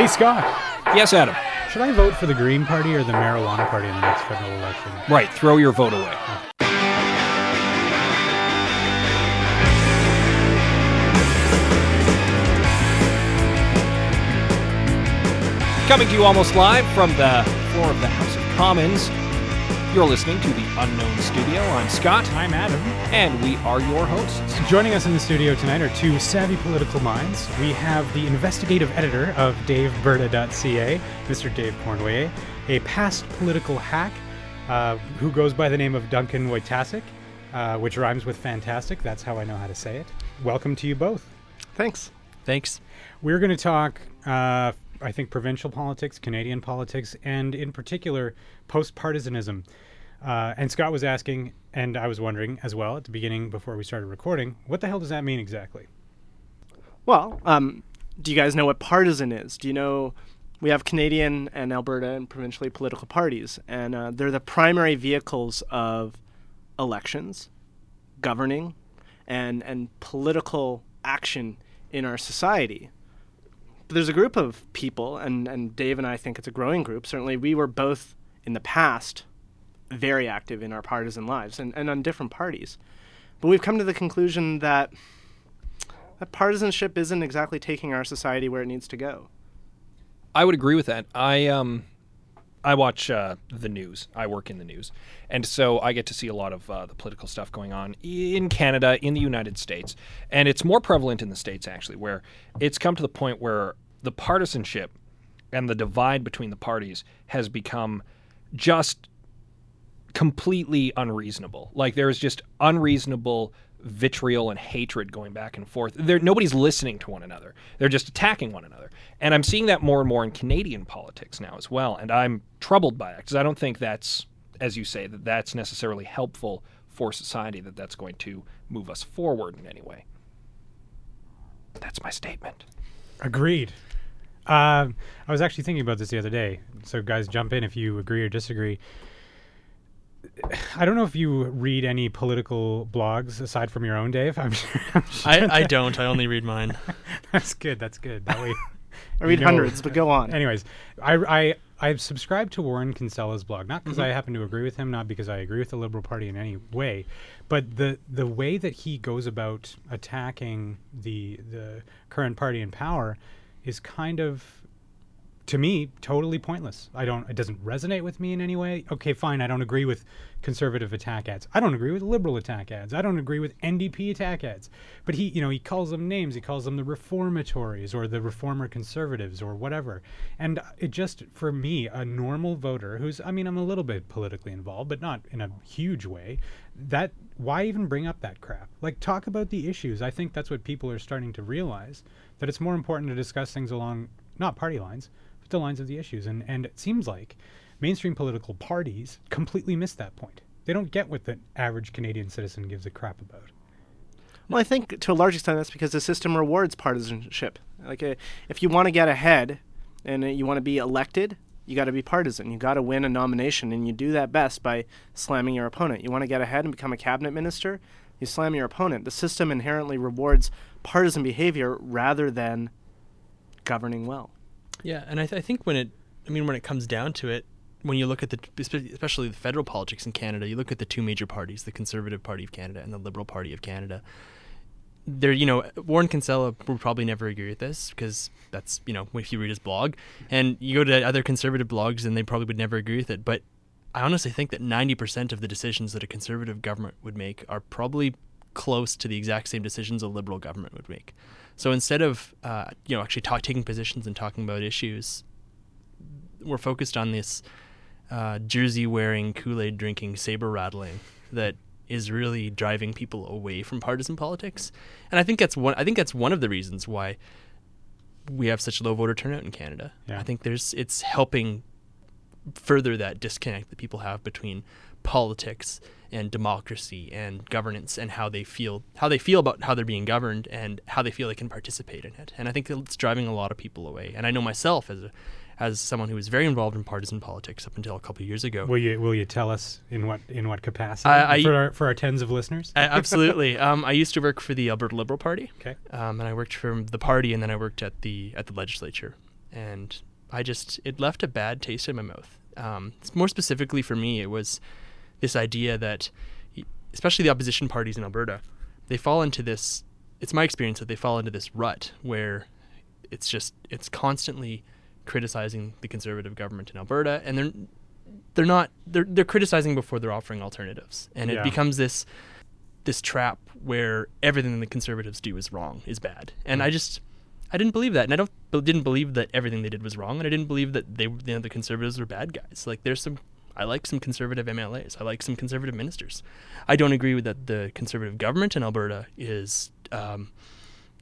Hey, Scott, Yes, Adam. should I vote for the Green Party or the Marijuana Party in the next federal election? Right, throw your vote away. Coming to you almost live from the floor of the House of Commons. You're listening to the Unknown Studio. I'm Scott, I'm Adam. and we are your hosts. Joining us in the studio tonight are two savvy political minds. We have the investigative editor of DaveBerta.ca, Mr. Dave Cournoyer, a past political hack uh, who goes by the name of Duncan Wojtaszek, uh, which rhymes with fantastic. That's how I know how to say it. Welcome to you both. Thanks. Thanks. We're going to talk, uh, I think, provincial politics, Canadian politics, and in particular, post partisanism. Uh, and Scott was asking, and I was wondering as well at the beginning before we started recording, what the hell does that mean exactly? Well, um, do you guys know what partisan is? Do you know we have Canadian and Alberta and provincially political parties, and uh, they're the primary vehicles of elections, governing, and and political action in our society. But there's a group of people, and, and Dave and I think it's a growing group. Certainly, we were both in the past very active in our partisan lives and, and on different parties. But we've come to the conclusion that that partisanship isn't exactly taking our society where it needs to go. I would agree with that. I um, I watch uh, the news. I work in the news, and so I get to see a lot of uh, the political stuff going on in Canada, in the United States, and it's more prevalent in the states actually, where it's come to the point where the partisanship and the divide between the parties has become just completely unreasonable. Like there's just unreasonable vitriol and hatred going back and forth. There nobody's listening to one another. They're just attacking one another. And I'm seeing that more and more in Canadian politics now as well, and I'm troubled by that because I don't think that's as you say that that's necessarily helpful for society that that's going to move us forward in any way. That's my statement. Agreed. Um, I was actually thinking about this the other day. So, guys, jump in if you agree or disagree. I don't know if you read any political blogs aside from your own, Dave. I'm sure, I'm sure I, I don't. I only read mine. That's good. That's good. That way. I read know- hundreds, but go on. Anyways, I I I've subscribed to Warren Kinsella's blog, not because I mm-hmm. happen to agree with him, not because I agree with the Liberal Party in any way, but the the way that he goes about attacking the the current party in power is kind of to me totally pointless. I don't it doesn't resonate with me in any way. Okay, fine, I don't agree with conservative attack ads. I don't agree with liberal attack ads. I don't agree with NDP attack ads. But he, you know, he calls them names. He calls them the reformatories or the reformer conservatives or whatever. And it just for me, a normal voter who's I mean, I'm a little bit politically involved, but not in a huge way. That why even bring up that crap? Like talk about the issues. I think that's what people are starting to realize that it's more important to discuss things along not party lines, the lines of the issues. And and it seems like mainstream political parties completely miss that point. They don't get what the average Canadian citizen gives a crap about. Well, I think to a large extent that's because the system rewards partisanship. Like, uh, if you want to get ahead and uh, you want to be elected, you got to be partisan. You got to win a nomination, and you do that best by slamming your opponent. You want to get ahead and become a cabinet minister, you slam your opponent. The system inherently rewards partisan behavior rather than governing well. Yeah, and I, th- I think when it, I mean, when it comes down to it, when you look at the, especially the federal politics in Canada, you look at the two major parties, the Conservative Party of Canada and the Liberal Party of Canada. There, you know, Warren Kinsella would probably never agree with this because that's, you know, if you read his blog, and you go to other conservative blogs, and they probably would never agree with it. But I honestly think that 90% of the decisions that a conservative government would make are probably close to the exact same decisions a liberal government would make. So instead of uh, you know actually talk, taking positions and talking about issues, we're focused on this uh, jersey wearing, Kool Aid drinking, saber rattling that is really driving people away from partisan politics. And I think that's one. I think that's one of the reasons why we have such low voter turnout in Canada. Yeah. I think there's it's helping further that disconnect that people have between politics and democracy and governance and how they feel how they feel about how they're being governed and how they feel they can participate in it. And I think it's driving a lot of people away. And I know myself as a as someone who was very involved in partisan politics up until a couple of years ago. Will you will you tell us in what in what capacity I- I- for our, for our tens of listeners? A- absolutely. Um, I used to work for the Alberta Liberal Party, Okay. um, and I worked for the party, and then I worked at the at the legislature. and I just it left a bad taste in my mouth. Um, more specifically for me, it was this idea that, especially the opposition parties in Alberta, they fall into this. It's my experience that they fall into this rut where it's just it's constantly criticizing the conservative government in Alberta, and they're they're not they're they're criticizing before they're offering alternatives, and Yeah. it becomes this this trap where everything the conservatives do is wrong, is bad, and mm. I just I didn't believe that, and I don't didn't believe that everything they did was wrong, and I didn't believe that they you know, the conservatives were bad guys. Like there's some I like some conservative MLAs, I like some conservative ministers. I don't agree with that the conservative government in Alberta is. Um,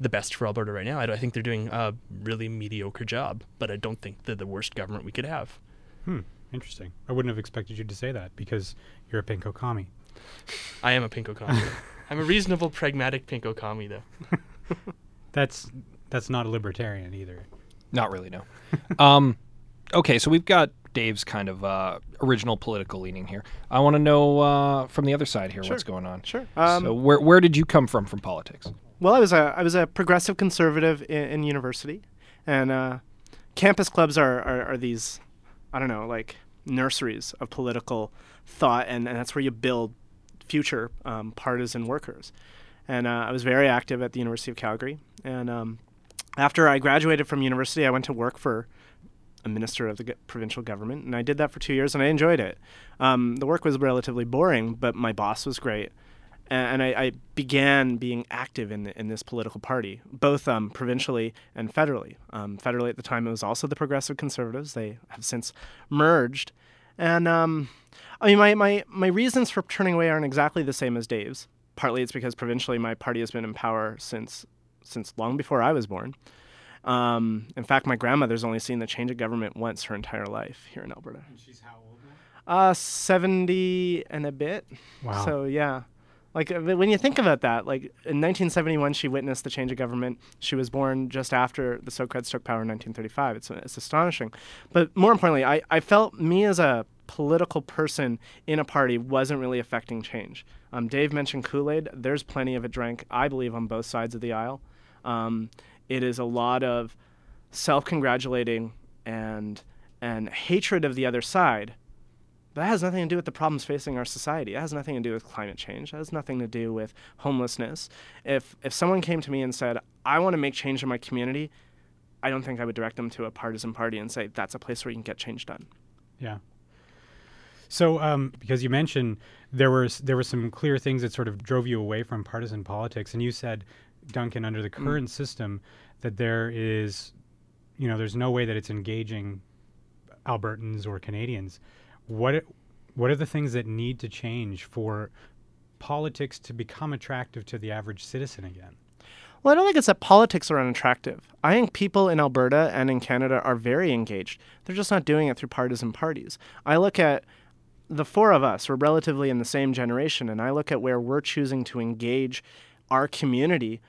the best for Alberta right now. I, I think they're doing a really mediocre job, but I don't think they're the worst government we could have. Hmm. Interesting. I wouldn't have expected you to say that because you're a pinko commie. I am a pinko commie. I'm a reasonable, pragmatic pinko commie, though. That's that's not a libertarian either. Not really, no. um, okay, so we've got Dave's kind of uh, original political leaning here. I want to know uh, from the other side here Sure. what's going on. Sure. Um, so where where did you come from from politics? Well, I was a I was a progressive conservative in, in university, and uh, campus clubs are, are are these I don't know like nurseries of political thought, and, and that's where you build future um, partisan workers. And uh, I was very active at the University of Calgary, and um, after I graduated from university, I went to work for a minister of the provincial government, and I did that for two years, and I enjoyed it. Um, the work was relatively boring, but my boss was great, and, I, I began being active in in this political party, both um, provincially and federally. Um, federally at the time, it was also the Progressive Conservatives. They have since merged, and um, I mean, my, my my reasons for turning away aren't exactly the same as Dave's. Partly, it's because provincially, my party has been in power since since long before I was born. Um, in fact, my grandmother's only seen the change of government once her entire life here in Alberta. And she's how old now? Uh, 70 and a bit. Wow. So, yeah. Like, uh, when you think about that, like, in 1971, she witnessed the change of government. She was born just after the Socreds took power in 1935. It's, it's astonishing. But more importantly, I, I felt me as a political person in a party wasn't really affecting change. Um, Dave mentioned Kool Aid. There's plenty of it drank, I believe, on both sides of the aisle. Um, it is a lot of self congratulating and, and hatred of the other side. But That has nothing to do with the problems facing our society. It has nothing to do with climate change. It has nothing to do with homelessness. If, if someone came to me and said, I want to make change in my community, I don't think I would direct them to a partisan party and say, that's a place where you can get change done. Yeah. So, um, because you mentioned there were there were some clear things that sort of drove you away from partisan politics, and you said, Duncan, under the mm. current system, that there is, you know, there's no way that it's engaging Albertans or Canadians. What what are the things that need to change for politics to become attractive to the average citizen again? Well, I don't think it's that politics are unattractive. I think people in Alberta and in Canada are very engaged. They're just not doing it through partisan parties. I look at the four of us, we're relatively in the same generation, and I look at where we're choosing to engage our community.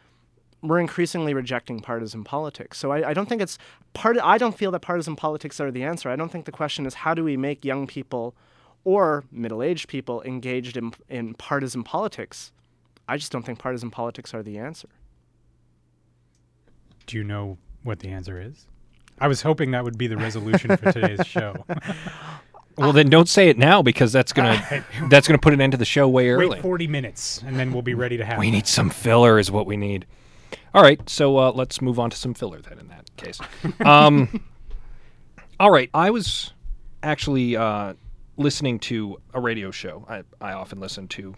We're increasingly rejecting partisan politics. So I, I don't think it's part. I don't feel that partisan politics are the answer. I don't think the question is how do we make young people or middle-aged people engaged in, in partisan politics. I just don't think partisan politics are the answer. Do you know what the answer is? I was hoping that would be the resolution for today's show. Well, then don't say it now because that's gonna that's gonna put an end to the show way early. Wait 40 minutes, and then we'll be ready to have. We that. need some filler, is what we need. All right, so uh, let's move on to some filler then. In that case, um, all right. I was actually uh, listening to a radio show. I, I often listen to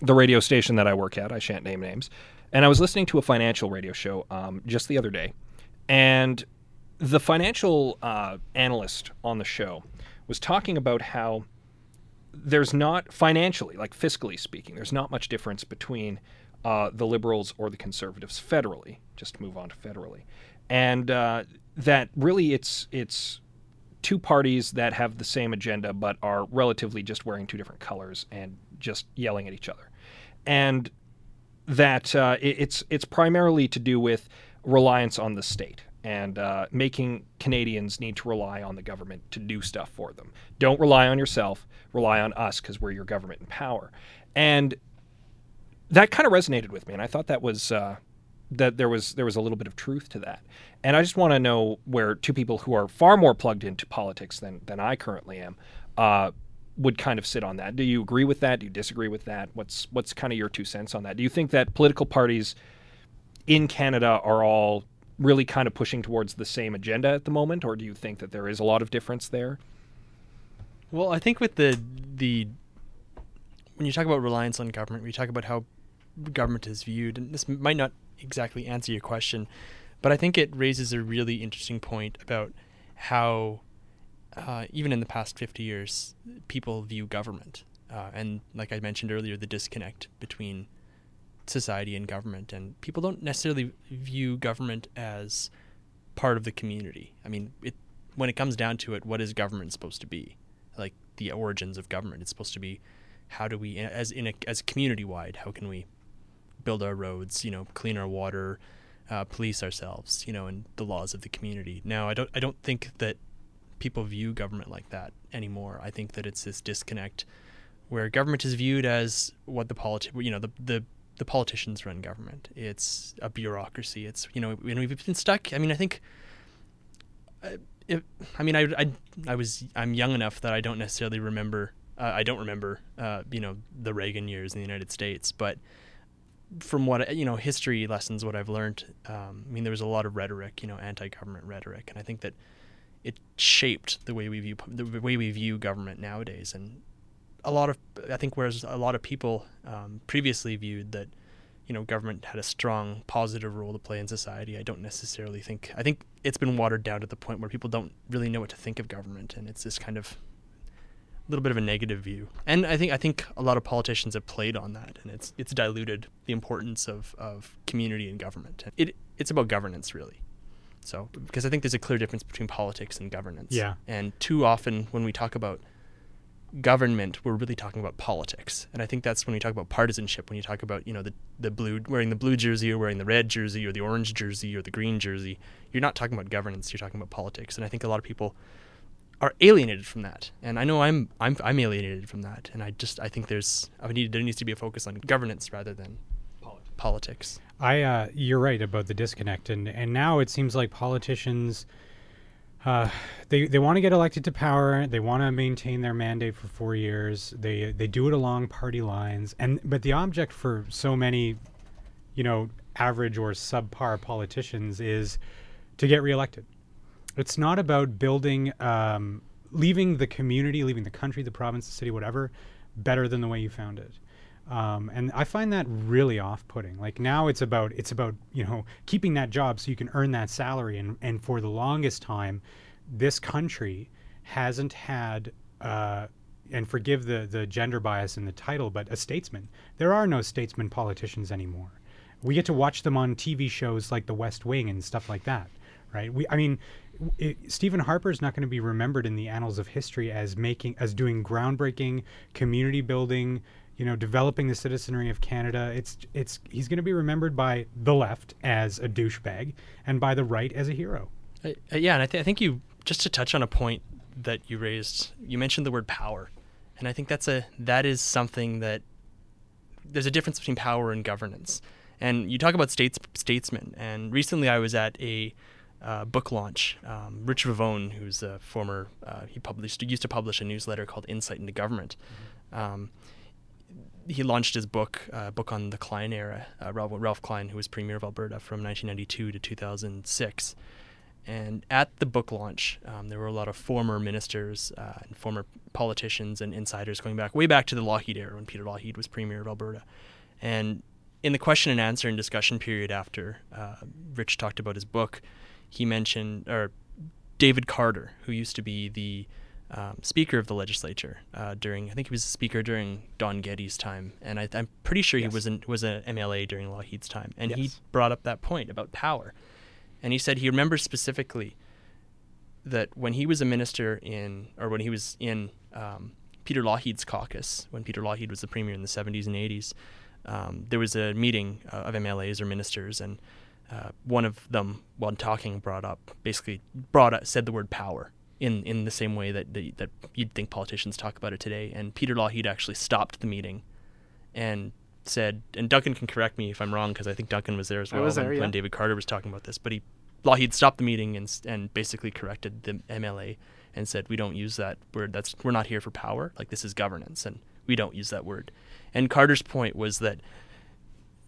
the radio station that I work at. I shan't name names, and I was listening to a financial radio show um, just the other day, and the financial uh, analyst on the show was talking about how there's not financially, like fiscally speaking, there's not much difference between uh, the liberals or the conservatives federally. Just move on to federally, and uh, that really it's it's two parties that have the same agenda but are relatively just wearing two different colors and just yelling at each other, and that uh, it, it's it's primarily to do with reliance on the state and uh, making Canadians need to rely on the government to do stuff for them. Don't rely on yourself, rely on us because we're your government in power. And that kind of resonated with me, and I thought that was uh, that there was there was a little bit of truth to that. And I just want to know where two people who are far more plugged into politics than than I currently am uh, would kind of sit on that. Do you agree with that? Do you disagree with that? What's what's kind of your two cents on that? Do you think that political parties in Canada are all really kind of pushing towards the same agenda at the moment, or do you think that there is a lot of difference there? Well, I think with the the when you talk about reliance on government, we talk about how government is viewed, and this might not exactly answer your question, but I think it raises a really interesting point about how, uh, even in the past 50 years, people view government. Uh, and like I mentioned earlier, the disconnect between society and government. And people don't necessarily view government as part of the community. I mean, it, when it comes down to it, what is government supposed to be? Like the origins of government, it's supposed to be how do we, as in a, as community wide, how can we build our roads, you know, clean our water, uh, police ourselves, you know, and the laws of the community. Now, I don't I don't think that people view government like that anymore. I think that it's this disconnect where government is viewed as what the politi- you know, the the the politicians run government. It's a bureaucracy. It's you know, and we've been stuck. I mean, I think. Uh, it, I mean, I, I, I was I'm young enough that I don't necessarily remember. Uh, I don't remember, uh, you know, the Reagan years in the United States, but from what you know, history lessons, what I've learned. Um, I mean, there was a lot of rhetoric, you know, anti-government rhetoric, and I think that it shaped the way we view the way we view government nowadays. And a lot of, I think, whereas a lot of people um, previously viewed that, you know, government had a strong positive role to play in society. I don't necessarily think. I think it's been watered down to the point where people don't really know what to think of government, and it's this kind of little bit of a negative view. And I think I think a lot of politicians have played on that, and it's it's diluted the importance of, of community and government. It it's about governance really. So because I think there's a clear difference between politics and governance. Yeah. And too often when we talk about government, we're really talking about politics. And I think that's when we talk about partisanship, when you talk about, you know, the, the blue wearing the blue jersey or wearing the red jersey or the orange jersey or the green jersey, you're not talking about governance, you're talking about politics. And I think a lot of people are alienated from that. And I know I'm I'm I'm alienated from that. And I just I think there's I need there needs to be a focus on governance rather than politics. I uh, you're right about the disconnect, and and now it seems like politicians. Uh, they they want to get elected to power. They want to maintain their mandate for four years. They they do it along party lines, and but the object for so many, you know, average or subpar politicians is to get reelected. It's not about building, um, leaving the community, leaving the country, the province, the city, whatever, better than the way you found it. Um, and I find that really off-putting. Like now, it's about it's about you know keeping that job so you can earn that salary. And and for the longest time, this country hasn't had. Uh, and forgive the the gender bias in the title, but a statesman. There are no statesman politicians anymore. We get to watch them on TV shows like The West Wing and stuff like that, right? We, I mean, it, Stephen Harper is not going to be remembered in the annals of history as making as doing groundbreaking community building you know developing the citizenry of Canada. It's it's he's going to be remembered by the left as a douchebag and by the right as a hero. Uh, uh, yeah and I, th- I think you just to touch on a point that you raised you mentioned the word power and I think that's a that is something that there's a difference between power and governance. And you talk about states statesmen and recently I was at a uh, book launch. Um, Rich Vivone, who's a former, uh, he published used to publish a newsletter called Insight into Government. Mm-hmm. Um, he launched his book, uh, book on the Klein era, uh, Ralph, Ralph, Klein, who was Premier of Alberta from 1992 to 2006. And at the book launch, um, there were a lot of former ministers uh, and former politicians and insiders going back, way back to the Lougheed era when Peter Lougheed was Premier of Alberta. And in the question and answer and discussion period after uh, Rich talked about his book, he mentioned, or David Carter, who used to be the um, Speaker of the legislature uh, during, I think he was a Speaker during Don Getty's time, and I, am pretty sure yes. he was an, was an MLA during Lougheed's time, and yes. he brought up that point about power, and he said he remembers specifically that when he was a minister in, or when he was in um, Peter Lougheed's caucus, when Peter Lougheed was the premier in the 70s and 80s, um, there was a meeting uh, of MLAs or ministers, and uh, one of them, while talking, brought up basically brought up, said the word power in in the same way that the, that you'd think politicians talk about it today. And Peter Lougheed actually stopped the meeting and said, and Duncan can correct me if I'm wrong because I think Duncan was there as well was when, yeah. when David Carter was talking about this. But he, Lougheed stopped the meeting and and basically corrected the MLA and said, "We don't use that word. That's we're not here for power. Like this is governance, and we don't use that word." And Carter's point was that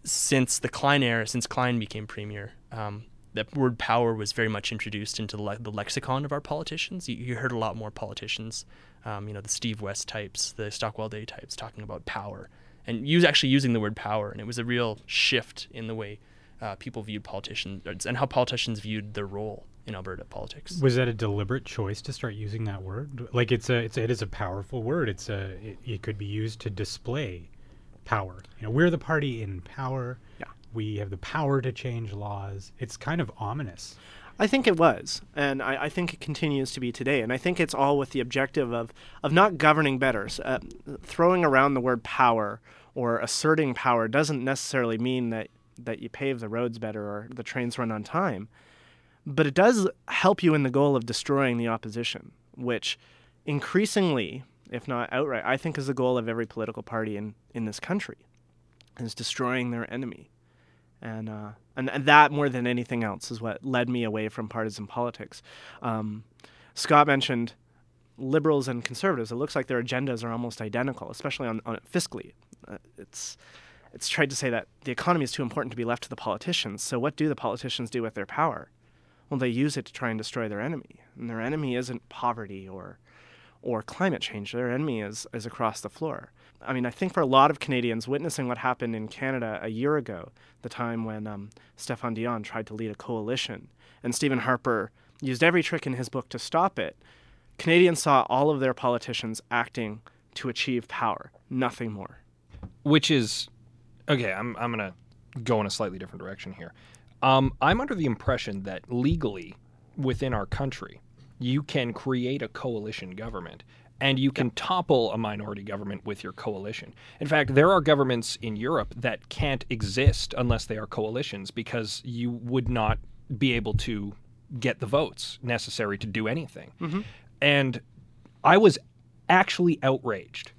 since the Klein era, since Klein became premier, um, that word power was very much introduced into the, le- the lexicon of our politicians. You, you heard a lot more politicians, um, you know, the Steve West types, the Stockwell Day types, talking about power and use actually using the word power. And it was a real shift in the way uh, people viewed politicians and how politicians viewed their role in Alberta politics. Was that a deliberate choice to start using that word? Like it's a, it's a, it is a powerful word. It's a, it, it could be used to display power. You know, we're the party in power. Yeah. We have the power to change laws. It's kind of ominous. I think it was, and I, I think it continues to be today. And I think it's all with the objective of of not governing better. S- Uh, throwing around the word power or asserting power doesn't necessarily mean that that you pave the roads better or the trains run on time, but it does help you in the goal of destroying the opposition, which increasingly, if not outright, I think is the goal of every political party in in this country, is destroying their enemy and uh, and and that more than anything else is what led me away from partisan politics. Um, Scott mentioned liberals and conservatives. It looks like their agendas are almost identical, especially on, on fiscally. Uh, it's it's tried to say that the economy is too important to be left to the politicians. So what do the politicians do with their power? Well, they use it to try and destroy their enemy, and their enemy isn't poverty or or climate change. Their enemy is, is across the floor. I mean, I think for a lot of Canadians, witnessing what happened in Canada a year ago, the time when um, Stéphane Dion tried to lead a coalition, and Stephen Harper used every trick in his book to stop it, Canadians saw all of their politicians acting to achieve power, nothing more. which is okay. I'm I'm gonna go in a slightly different direction here. Um, I'm under the impression that legally, within our country, you can create a coalition government and you can topple a minority government with your coalition. In fact, there are governments in Europe that can't exist unless they are coalitions because you would not be able to get the votes necessary to do anything. Mm-hmm. And I was actually outraged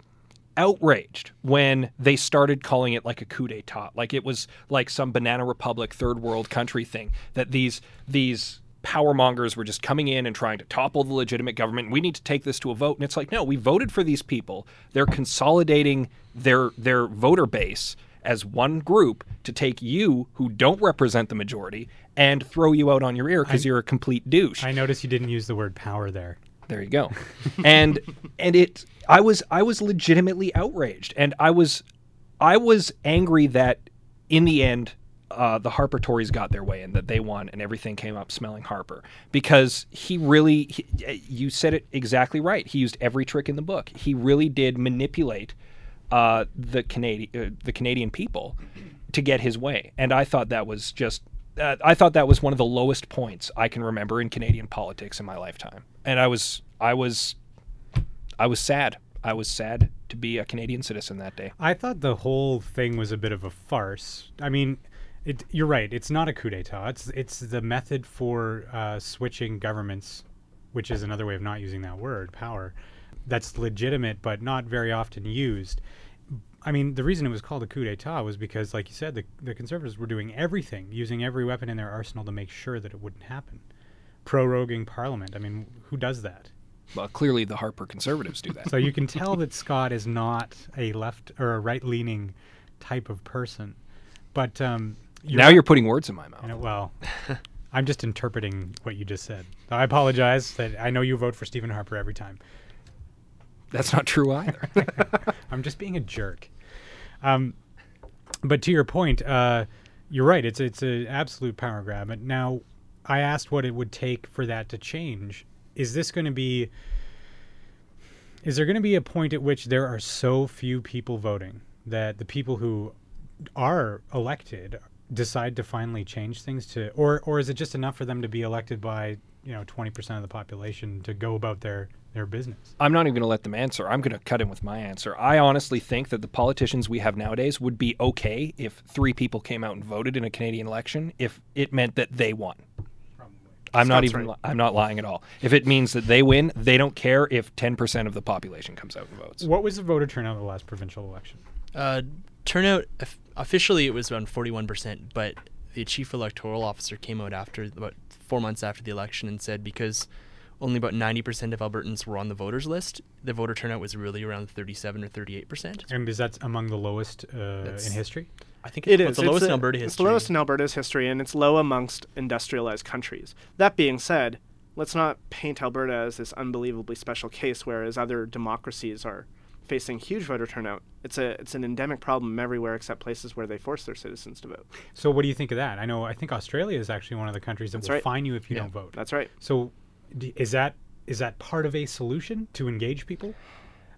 outraged when they started calling it like a coup d'etat like it was like some banana republic third world country thing that these these power mongers were just coming in and trying to topple the legitimate government. We need to take this to a vote. And it's like no we voted for these people. They're consolidating their their voter base as one group to take you who don't represent the majority and throw you out on your ear because you're a complete douche. I noticed you didn't use the word power there. there you go. and and it I was I was legitimately outraged. And I was I was angry that in the end uh, the Harper Tories got their way and that they won and everything came up smelling Harper because he really he, you said it exactly right. He used every trick in the book. He really did manipulate uh, the Canadian uh, the Canadian people to get his way, and I thought that was just. Uh, I thought that was one of the lowest points I can remember in Canadian politics in my lifetime, and I was, I was, I was sad. I was sad to be a Canadian citizen that day. I thought the whole thing was a bit of a farce. I mean, it, you're right. It's not a coup d'état. It's it's the method for uh, switching governments, which is another way of not using that word, power. That's legitimate, but not very often used. I mean, the reason it was called a coup d'état was because, like you said, the, the conservatives were doing everything, using every weapon in their arsenal to make sure that it wouldn't happen. Proroguing parliament. I mean, who does that? Well, clearly the Harper conservatives do that. So you can tell that Scott is not a left or a right leaning type of person. But um, now you're putting words in my mouth. well, I'm just interpreting what you just said. I apologize that I know you vote for Stephen Harper every time. That's not true either. I'm just being a jerk. Um, but to your point, uh, you're right. It's it's an absolute power grab. And now, I asked what it would take for that to change. Is this going to be? Is there going to be a point at which there are so few people voting that the people who are elected decide to finally change things to, or or is it just enough for them to be elected by you know 20% of the population to go about their their business? I'm not even going to let them answer. I'm going to cut in with my answer. I honestly think that the politicians we have nowadays would be okay if three people came out and voted in a Canadian election if it meant that they won. I'm not Scott's even. right. I'm not lying at all. If it means that they win, they don't care if 10% of the population comes out and votes. What was the voter turnout in the last provincial election? Uh, turnout officially it was around 41%, but the chief electoral officer came out after about four months after the election and said because only about 90% of Albertans were on the voters list, the voter turnout was really around 37 or 38%. And is that among the lowest uh, in history? I think It it's, is. the lowest a- in Alberta It's the lowest in Alberta's history, and it's low amongst industrialized countries. That being said, let's not paint Alberta as this unbelievably special case, whereas other democracies are facing huge voter turnout. It's a it's an endemic problem everywhere except places where they force their citizens to vote. So what do you think of that? I know I think Australia is actually one of the countries that That's will right. fine you if you Yeah. don't vote. That's right. So d- is that is that part of a solution to engage people?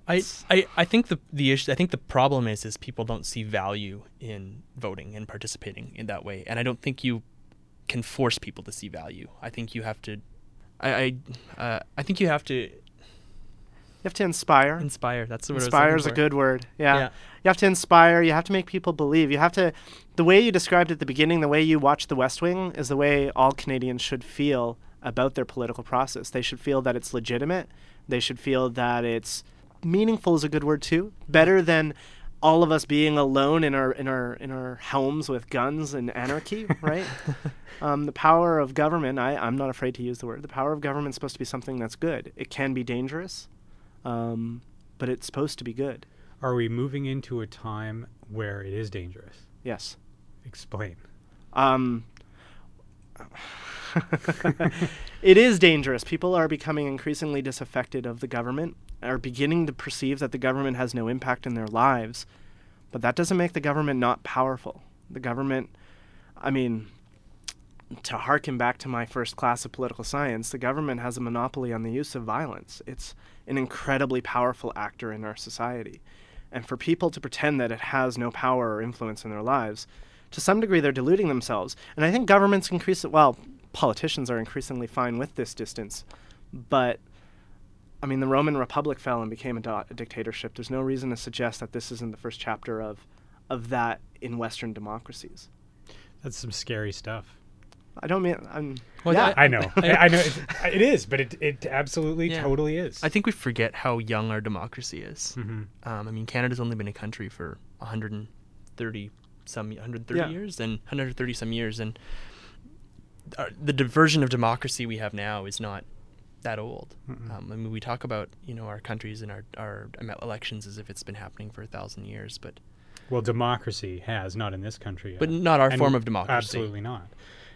I, I, I think the the issue I think the problem is is people don't see value in voting and participating in that way, and I don't think you can force people to see value. I think you have to, I I, uh, I think you have to You have to inspire. inspire. That's the word. Inspire is a good word. Yeah. Yeah. You have to inspire. You have to make people believe. You have to. The way you described at the beginning, the way you watch The West Wing, is the way all Canadians should feel about their political process. They should feel that it's legitimate. They should feel that it's meaningful is a good word too. Better than all of us being alone in our in our in our homes with guns and anarchy, right? um, the power of government. I, I'm not afraid to use the word. The power of government is supposed to be something that's good. It can be dangerous, um, but it's supposed to be good. Are we moving into a time where it is dangerous? Yes. Explain. Um, it is dangerous. People are becoming increasingly disaffected of the government, are beginning to perceive that the government has no impact in their lives. But that doesn't make the government not powerful. The government, I mean, to harken back to my first class of political science, the government has a monopoly on the use of violence. It's an incredibly powerful actor in our society. And for people to pretend that it has no power or influence in their lives, to some degree they're deluding themselves. And I think governments increase it, well, politicians are increasingly fine with this distance. But I mean, the Roman Republic fell and became a, do- a dictatorship. There's no reason to suggest that this isn't the first chapter of of that in Western democracies. That's some scary stuff. I don't mean I'm Well, yeah. I know. I, I know. It, it is, but it it absolutely Yeah. totally is. I think we forget how young our democracy is. hmm Um, I mean, Canada's only been a country for 130 some 130 Yeah. years and 130 some years, and our, the diversion of democracy we have now is not that old. Mm-mm. Um, I mean, we talk about you know our countries and our our elections as if it's been happening for a thousand years, but Well, democracy has not in this country, but not our And form of democracy. Absolutely not.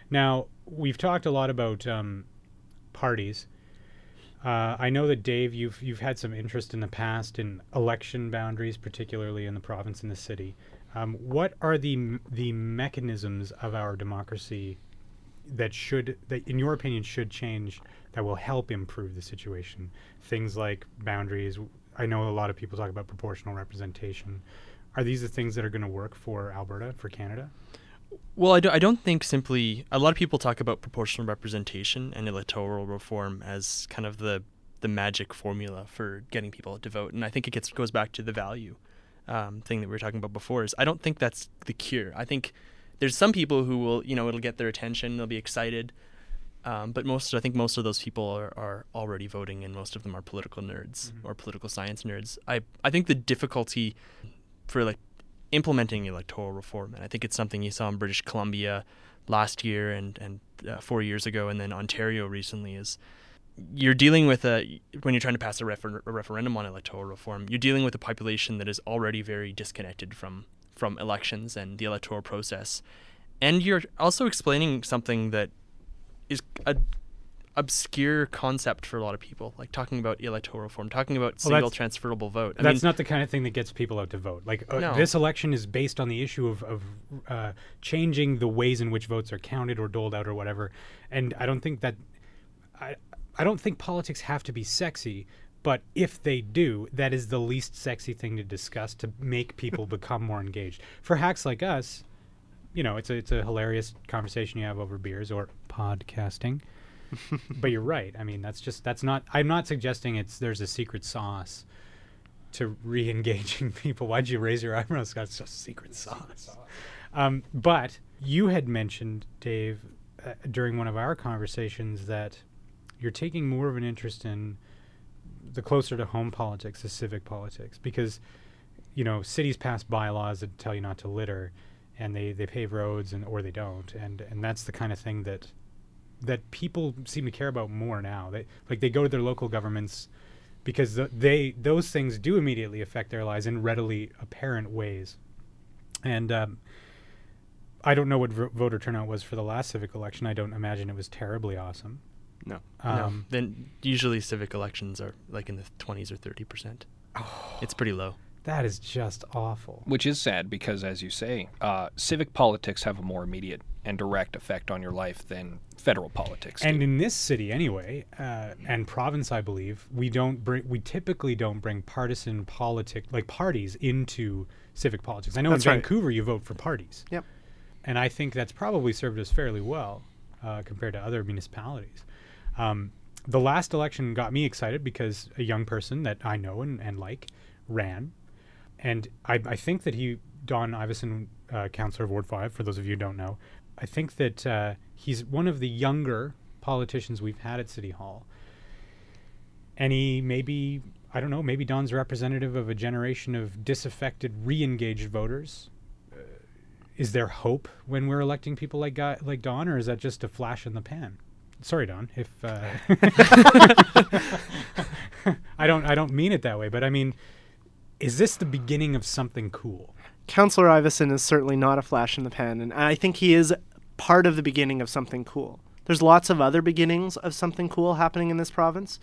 Now we've talked a lot about um, parties. Uh, I know that Dave, you've you've had some interest in the past in election boundaries, particularly in the province and the city. Um, what are the the mechanisms of our democracy that should, that in your opinion, should change that will help improve the situation? Things like boundaries. I know a lot of people talk about proportional representation. Are these the things that are going to work for Alberta, for Canada? Well, I, do, I don't think simply. A lot of people talk about proportional representation and electoral reform as kind of the the magic formula for getting people to vote, and I think it gets goes back to the value um, thing that we were talking about before. Is I don't think that's the cure. I think there's some people who will, you know, it'll get their attention, they'll be excited, um, but most, I think most of those people are, are already voting, and most of them are political nerds or political science nerds. I I think the difficulty for like implementing electoral reform, and I think it's something you saw in British Columbia last year and and uh, four years ago, and then Ontario recently is you're dealing with a when you're trying to pass a, refer- a referendum on electoral reform, you're dealing with a population that is already very disconnected from from elections and the electoral process, and you're also explaining something that is a obscure concept for a lot of people, like talking about electoral reform, talking about single transferable vote. I That's mean, not the kind of thing that gets people out to vote. Like uh, No. this election is based on the issue of, of uh, changing the ways in which votes are counted or doled out or whatever. And I don't think that I I don't think politics have to be sexy. But if they do, that is the least sexy thing to discuss to make people become more engaged. For hacks like us, you know, it's a it's a hilarious conversation you have over beers or podcasting. But you're right. I mean, that's just that's not. I'm not suggesting it's there's a secret sauce to re-engaging people. Why'd you raise your eyebrows? Scott? It's just secret sauce. Um, but you had mentioned, Dave, uh, during one of our conversations that you're taking more of an interest in the closer to home politics, the civic politics, because you know, cities pass bylaws that tell you not to litter, and they they pave roads and or they don't, and and that's the kind of thing that that people seem to care about more now. They like they go to their local governments because th- they those things do immediately affect their lives in readily apparent ways. And um, I don't know what vo- voter turnout was for the last civic election. I don't imagine it was terribly awesome. No. Um, then usually civic elections are like in the 20s or 30 percent. Oh, It's pretty low. That is just awful. Which is sad because, as you say, uh, civic politics have a more immediate and direct effect on your life than federal politics. And do. in this city, anyway, uh, and province, I believe, we don't bring. We typically don't bring partisan politics like parties into civic politics. I know That's in right. Vancouver you vote for parties. Yep. and I think that's probably served us fairly well uh, compared to other municipalities. Um, the last election got me excited because a young person that I know and, and like ran, and I, I think that he, Don Iveson, uh, councillor of Ward Five, for those of you who don't know, I think that uh, he's one of the younger politicians we've had at City Hall, and he maybe I don't know maybe Don's representative of a generation of disaffected, re-engaged voters is there hope when we're electing people like guy, like Don, or is that just a flash in the pan? Sorry, Don, if uh, I don't I don't mean it that way, but I mean, is this the beginning of something cool? Councillor Iveson is certainly not a flash in the pan, and I think he is part of the beginning of something cool. There's lots of other beginnings of something cool happening in this province.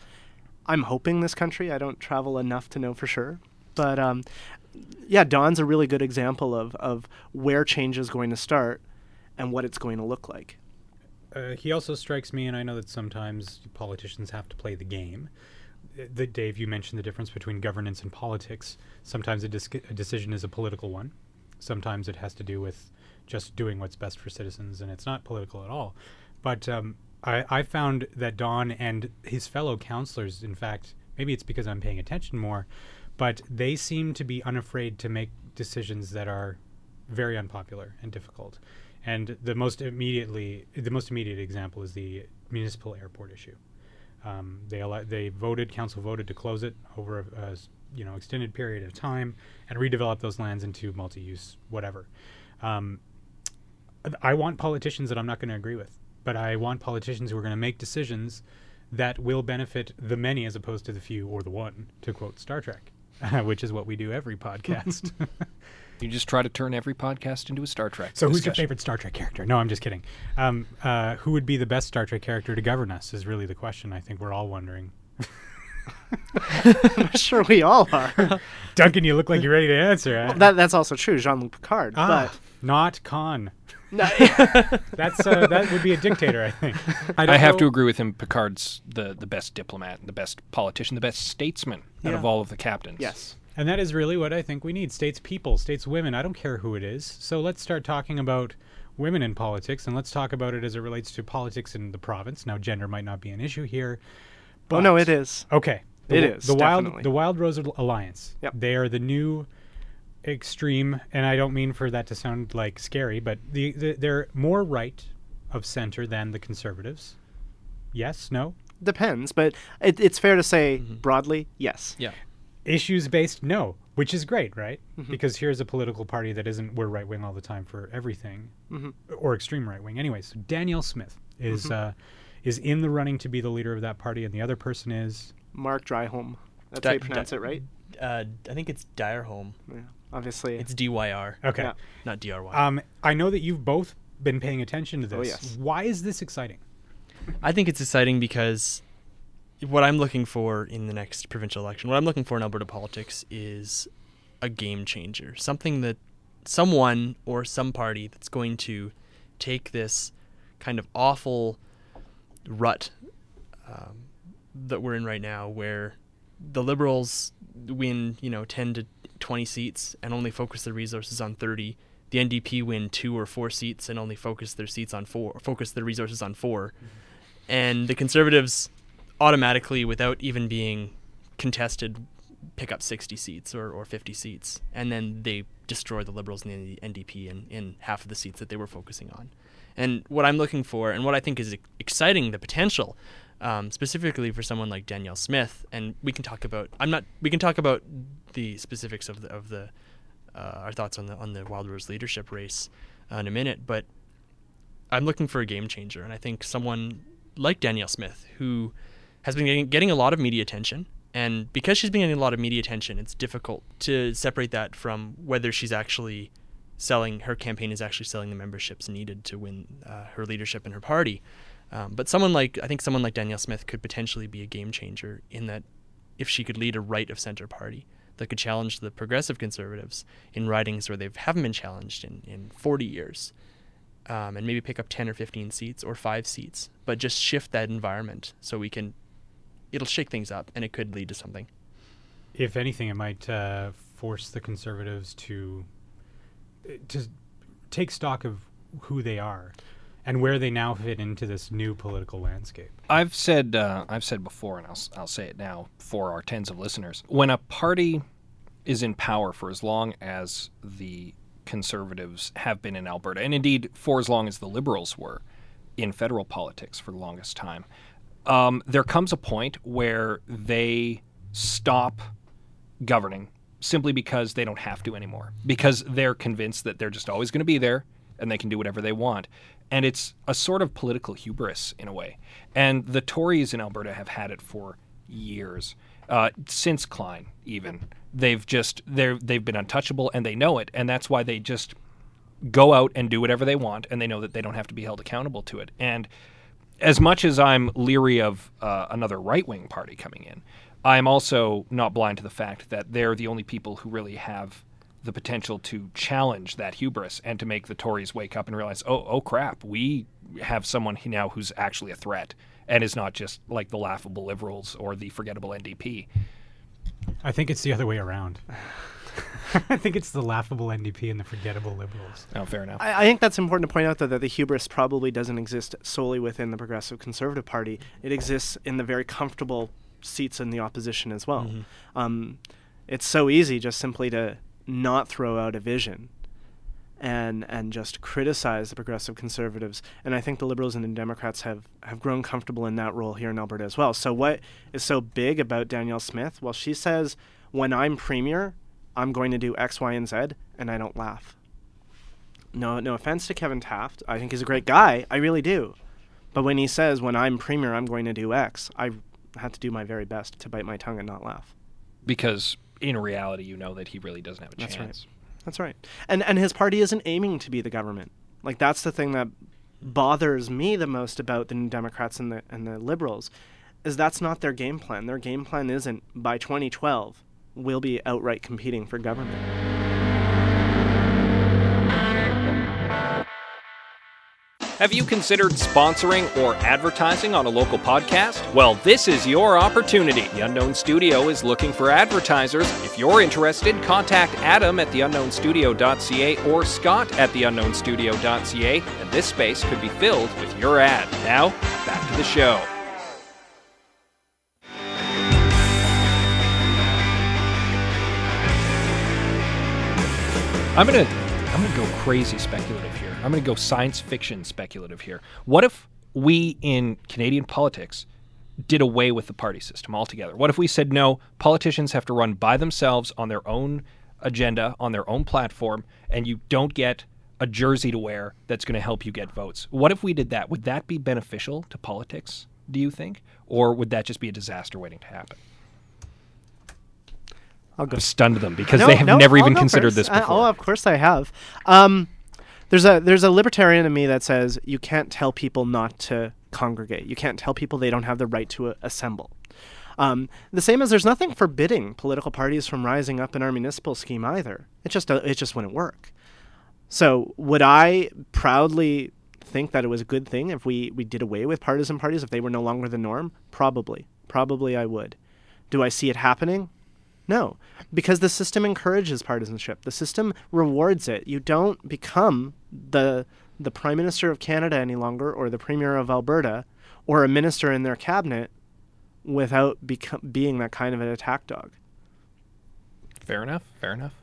I'm hoping this country. I don't travel enough to know for sure, but um, yeah, Don's a really good example of of where change is going to start and what it's going to look like. Uh, he also strikes me, and I know that sometimes politicians have to play the game. The, Dave, you mentioned the difference between governance and politics. Sometimes a, dis- a decision is a political one. Sometimes it has to do with just doing what's best for citizens, and it's not political at all. But um, I, I found that Don and his fellow councilors, in fact, maybe it's because I'm paying attention more, but they seem to be unafraid to make decisions that are very unpopular and difficult. And the most immediately, the most immediate example is the municipal airport issue. Um, they ele- they voted, council voted to close it over a, a you know extended period of time and redevelop those lands into multi-use whatever. Um, I want politicians that I'm not going to agree with, but I want politicians who are going to make decisions that will benefit the many as opposed to the few or the one, to quote Star Trek, which is what we do every podcast. you just try to turn every podcast into a Star Trek. so, who's your favorite Star Trek character? No, I'm just kidding. Um, uh, who would be the best Star Trek character to govern us? Is really the question. I think we're all wondering. I'm sure we all are. Duncan, you look like you're ready to answer. Well, that that's also true, Jean-Luc Picard. ah, not Khan. But That's uh, that would be a dictator, I think. I, don't have know- to agree with him. Picard's the, the best diplomat, the best politician, the best statesman out of all of the captains. yes, And that is really what I think we need states people, states women. I don't care who it is. So let's start talking about women in politics and let's talk about it as it relates to politics in the province. Now, gender might not be an issue here. But oh no, it is. Okay. The, It w- is, The Wild the Wild Rose Alliance. Yep. They are the new extreme and I don't mean for that to sound like scary, but the, the they're more right of center than the conservatives. Yes, no? Depends, but it, it's fair to say mm-hmm. broadly, yes. Yeah. Issues based no which is great right Mm-hmm. because here's a political party that isn't we're right wing all the time for everything Mhm. or extreme right wing anyway so danielle smith is Mm-hmm. uh is in the running to be the leader of that party and the other person is Mark Dryholm. That's Di- how you pronounce di- it, right? Uh, I think it's Direhome. Yeah, obviously. It's D Y R, okay Yeah. not D R Y. um i know that you've both been paying attention to this Oh, yes. why is this exciting I think it's exciting because what I'm looking for in the next provincial election, what I'm looking for in Alberta politics is a game changer. Something that someone or some party that's going to take this kind of awful rut um, that we're in right now where the liberals win, you know, 10 to 20 seats and only focus their resources on 30. The NDP win two or four seats and only focus their seats on four, focus their resources on 4 and the conservatives automatically without even being contested pick up 60 seats or, or 50 seats and then they destroy the liberals and the ndp in, in half of the seats that they were focusing on and what i'm looking for and what i think is exciting the potential um, specifically for someone like Danielle Smith. And we can talk about. I'm not. We can talk about the specifics of the of the uh, our thoughts on the on the Wild Rose leadership race uh, in a minute, but I'm looking for a game changer, and I think someone like Danielle Smith, who has been getting, a lot of media attention, and because she's been getting a lot of media attention, it's difficult to separate that from whether she's actually selling her campaign is actually selling the memberships needed to win uh, her leadership in her party. Um, but someone like I think someone like Danielle Smith could potentially be a game changer in that if she could lead a right of center party that could challenge the progressive conservatives in ridings where they haven't been challenged in, in 40 years um, and maybe pick up 10 or 15 seats or five seats, but just shift that environment so we can, it'll shake things up and it could lead to something. If anything, it might uh, force the conservatives to to take stock of who they are and where they now fit into this new political landscape. I've said uh, I've said before, and I'll I'll say it now for our tens of listeners. When a party is in power for as long as the conservatives have been in Alberta, and indeed for as long as the liberals were in federal politics for the longest time, um, there comes a point where they stop governing simply because they don't have to anymore, because they're convinced that they're just always going to be there and they can do whatever they want. And it's a sort of political hubris in a way. And the Tories in Alberta have had it for years, uh, since Klein even. They've just they're they've been untouchable and they know it, and that's why they just go out and do whatever they want, and they know that they don't have to be held accountable to it. And as much as I'm leery of uh, another right wing party coming in, I'm also not blind to the fact that they're the only people who really have the potential to challenge that hubris and to make the Tories wake up and realize, oh, oh crap, we have someone now who's actually a threat and is not just like the laughable liberals or the forgettable NDP. I think it's the other way around. I think it's the laughable NDP and the forgettable liberals. Oh, fair enough. I, I think that's important to point out, though, that the hubris probably doesn't exist solely within the Progressive Conservative Party. It exists in the very comfortable seats in the opposition as well. Mm-hmm. Um, it's so easy just simply to not throw out a vision and and just criticize the progressive conservatives. And I think the liberals and the Democrats have, have grown comfortable in that role here in Alberta as well. So what is so big about Danielle Smith? Well, she says, when I'm premier, I'm going to do X, Y, and Z, and I don't laugh. No, no offense to Kevin Taft. I think he's a great guy. I really do. But when he says, when I'm premier, I'm going to do X, I have to do my very best to bite my tongue and not laugh. Because in reality, you know that he really doesn't have a That's chance. right. That's right. And and his party isn't aiming to be the government. Like that's the thing that bothers me the most about the New Democrats and the and the liberals is that's not their game plan. Their game plan isn't by 2012 we'll be outright competing for government. Have you considered sponsoring or advertising on a local podcast? Well, this is your opportunity. The Unknown Studio is looking for advertisers. If you're interested, contact Adam at theunknownstudio.ca or Scott at theunknownstudio.ca, and this space could be filled with your ad. Now, back to the show. I'm gonna I'm gonna go crazy speculative here. I'm gonna go science fiction speculative here. What if we in Canadian politics did away with the party system altogether? What if we said no, politicians have to run by themselves on their own agenda, on their own platform, and you don't get a jersey to wear that's going to help you get votes? What if we did that? Would that be beneficial to politics, do you think? Or would that just be a disaster waiting to happen? I'll go stunned them because No, they have no, never I'll even considered first. this Uh, before. oh, of course I have. Um, there's a there's a libertarian in me that says you can't tell people not to congregate. You can't tell people they don't have the right to uh, assemble. Um, the same as there's nothing forbidding political parties from rising up in our municipal scheme either. It just uh, it just wouldn't work. So would I proudly think that it was a good thing if we, we did away with partisan parties if they were no longer the norm? Probably. Probably I would. Do I see it happening? No, because the system encourages partisanship. The system rewards it. You don't become the the prime minister of Canada any longer, or the premier of Alberta, or a minister in their cabinet, without beco- being that kind of an attack dog. Fair enough. Fair enough.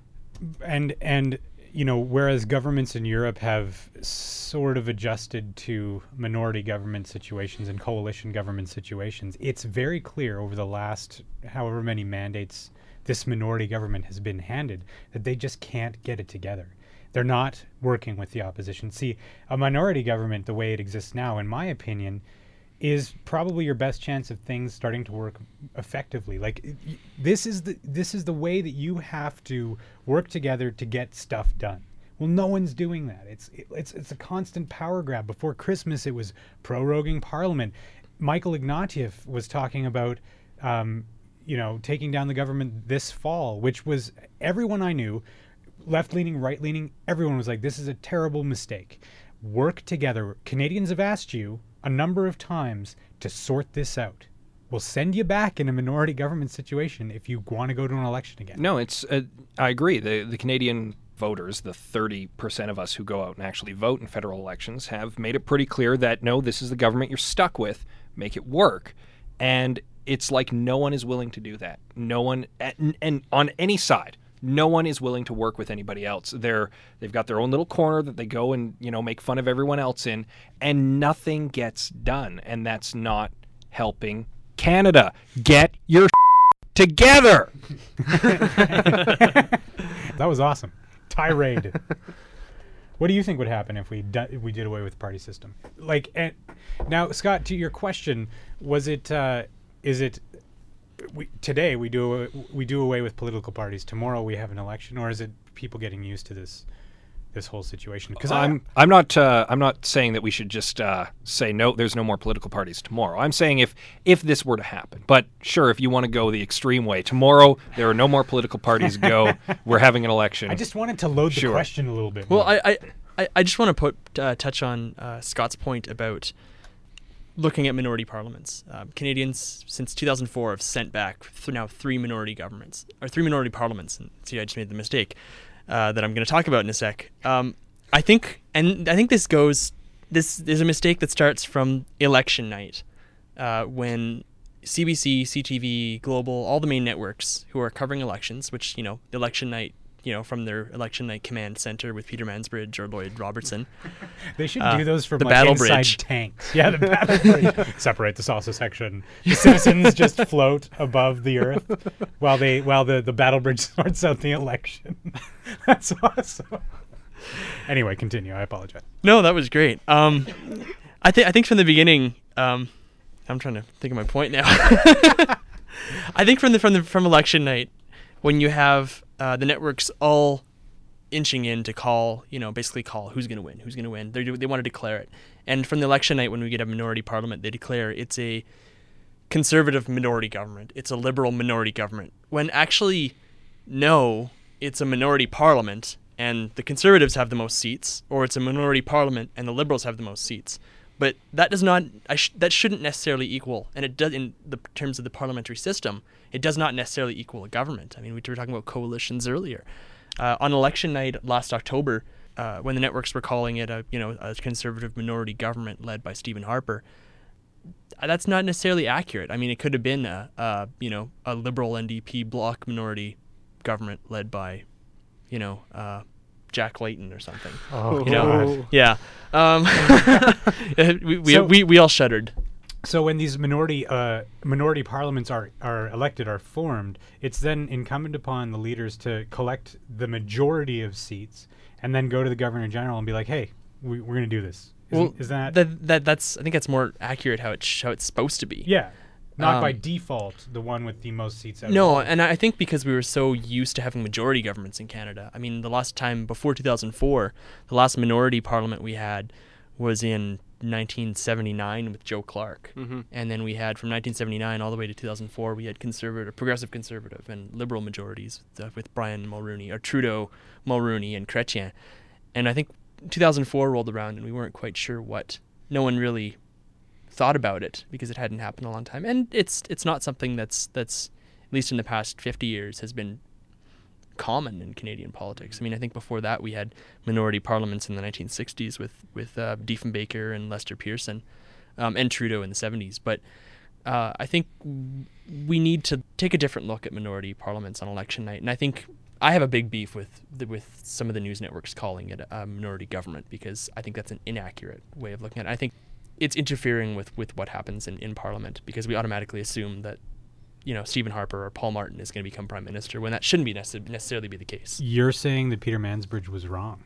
and and you know, whereas governments in Europe have sort of adjusted to minority government situations and coalition government situations, it's very clear over the last however many mandates this minority government has been handed that they just can't get it together. They're not working with the opposition. See, a minority government, the way it exists now, in my opinion, is probably your best chance of things starting to work effectively. Like this is the this is the way that you have to work together to get stuff done. Well, no one's doing that. It's it, it's it's a constant power grab. Before Christmas, it was proroguing Parliament. Michael Ignatieff was talking about, um, you know, taking down the government this fall, which was everyone I knew, left leaning, right leaning. Everyone was like, "This is a terrible mistake." Work together. Canadians have asked you a number of times to sort this out. We'll send you back in a minority government situation if you want to go to an election again. No, it's. Uh, I agree. The the Canadian voters, the 30% of us who go out and actually vote in federal elections, have made it pretty clear that no, this is the government you're stuck with. Make it work. And it's like no one is willing to do that. No one, and, on any side, no one is willing to work with anybody else. They're they've got their own little corner that they go and you know make fun of everyone else in, and nothing gets done. And that's not helping Canada. Get your together. That was awesome. Tirade. what do you think would happen if we do, if we did away with the party system? Like, and now, Scott, to your question, was it uh, is it we, today we do we do away with political parties? Tomorrow we have an election, or is it people getting used to this this whole situation? Because I'm I'm not uh, I'm not saying that we should just uh, say no. There's no more political parties tomorrow. I'm saying if if this were to happen, but sure, if you want to go the extreme way, tomorrow there are no more political parties. Go. We're having an election. I just wanted to load the question a little bit. Well, more. I, I, I- I just want to put uh, touch on uh, Scott's point about looking at minority parliaments. Um, Canadians since 2004 have sent back th- now three minority governments or three minority parliaments. And see, I just made the mistake uh, that I'm going to talk about in a sec. Um, I think, and I think this goes. This is a mistake that starts from election night, uh, when CBC, CTV, Global, all the main networks who are covering elections, which you know, election night, you know, from their election night command center with Peter Mansbridge or Lloyd Robertson. They should Uh, do those for the like battle inside bridge. tanks. Yeah, the battle bridge. Separate the saucer section. The citizens just float above the earth while they while the the battle bridge sorts out the election. That's awesome. Anyway, continue. I apologize. No, that was great. Um, I think I think from the beginning. Um, I'm trying to think of my point now. I think from the from the from election night, when you have uh, the networks all inching in to call, you know, basically call who's going to win, who's going to win. They they want to declare it, and from the election night when we get a minority parliament, they declare it's a conservative minority government, it's a liberal minority government. When actually, no, it's a minority parliament, and the conservatives have the most seats, or it's a minority parliament and the liberals have the most seats. But that does not. Sh- that shouldn't necessarily equal, and it does in the terms of the parliamentary system. It does not necessarily equal a government. I mean, we were talking about coalitions earlier. Uh, on election night last October, uh, when the networks were calling it a you know a conservative minority government led by Stephen Harper, that's not necessarily accurate. I mean, it could have been a, a you know a liberal NDP bloc minority government led by, you know, uh, Jack Layton or something. Oh, You know, yeah. Um, we, we, So- we we all shuddered. So when these minority uh, minority parliaments are are elected, are formed, it's then incumbent upon the leaders to collect the majority of seats and then go to the governor general and be like, "Hey, we, we're going to do this." Isn't- well, is that that, that that's I think that's more accurate how it sh- how it's supposed to be. yeah? Not by Um, default, the one with the most seats. Out No, all. and I think because we were so used to having majority governments in Canada. I mean, the last time before 2004, the last minority parliament we had was in 1979 with Joe Clark. Mhm. And then we had from 1979 all the way to 2004, we had conservative, progressive conservative, and liberal majorities uh, with Brian Mulroney, or Trudeau, Mulroney, and Chrétien. And I think 2004 rolled around and we weren't quite sure what. No one really thought about it because it hadn't happened a long time, and it's it's not something that's that's at least in the past 50 years has been common in Canadian politics. I mean, I think before that we had minority parliaments in the 1960s with with uh, Diefenbaker and Lester Pearson, um, and Trudeau in the 70s. But uh, I think we need to take a different look at minority parliaments on election night, and I think I have a big beef with the, with some of the news networks calling it a minority government because I think that's an inaccurate way of looking at it. I think it's interfering with, with what happens in, in Parliament because we automatically assume that you know Stephen Harper or Paul Martin is going to become prime minister when that shouldn't be necess- necessarily be the case. You're saying that Peter Mansbridge was wrong.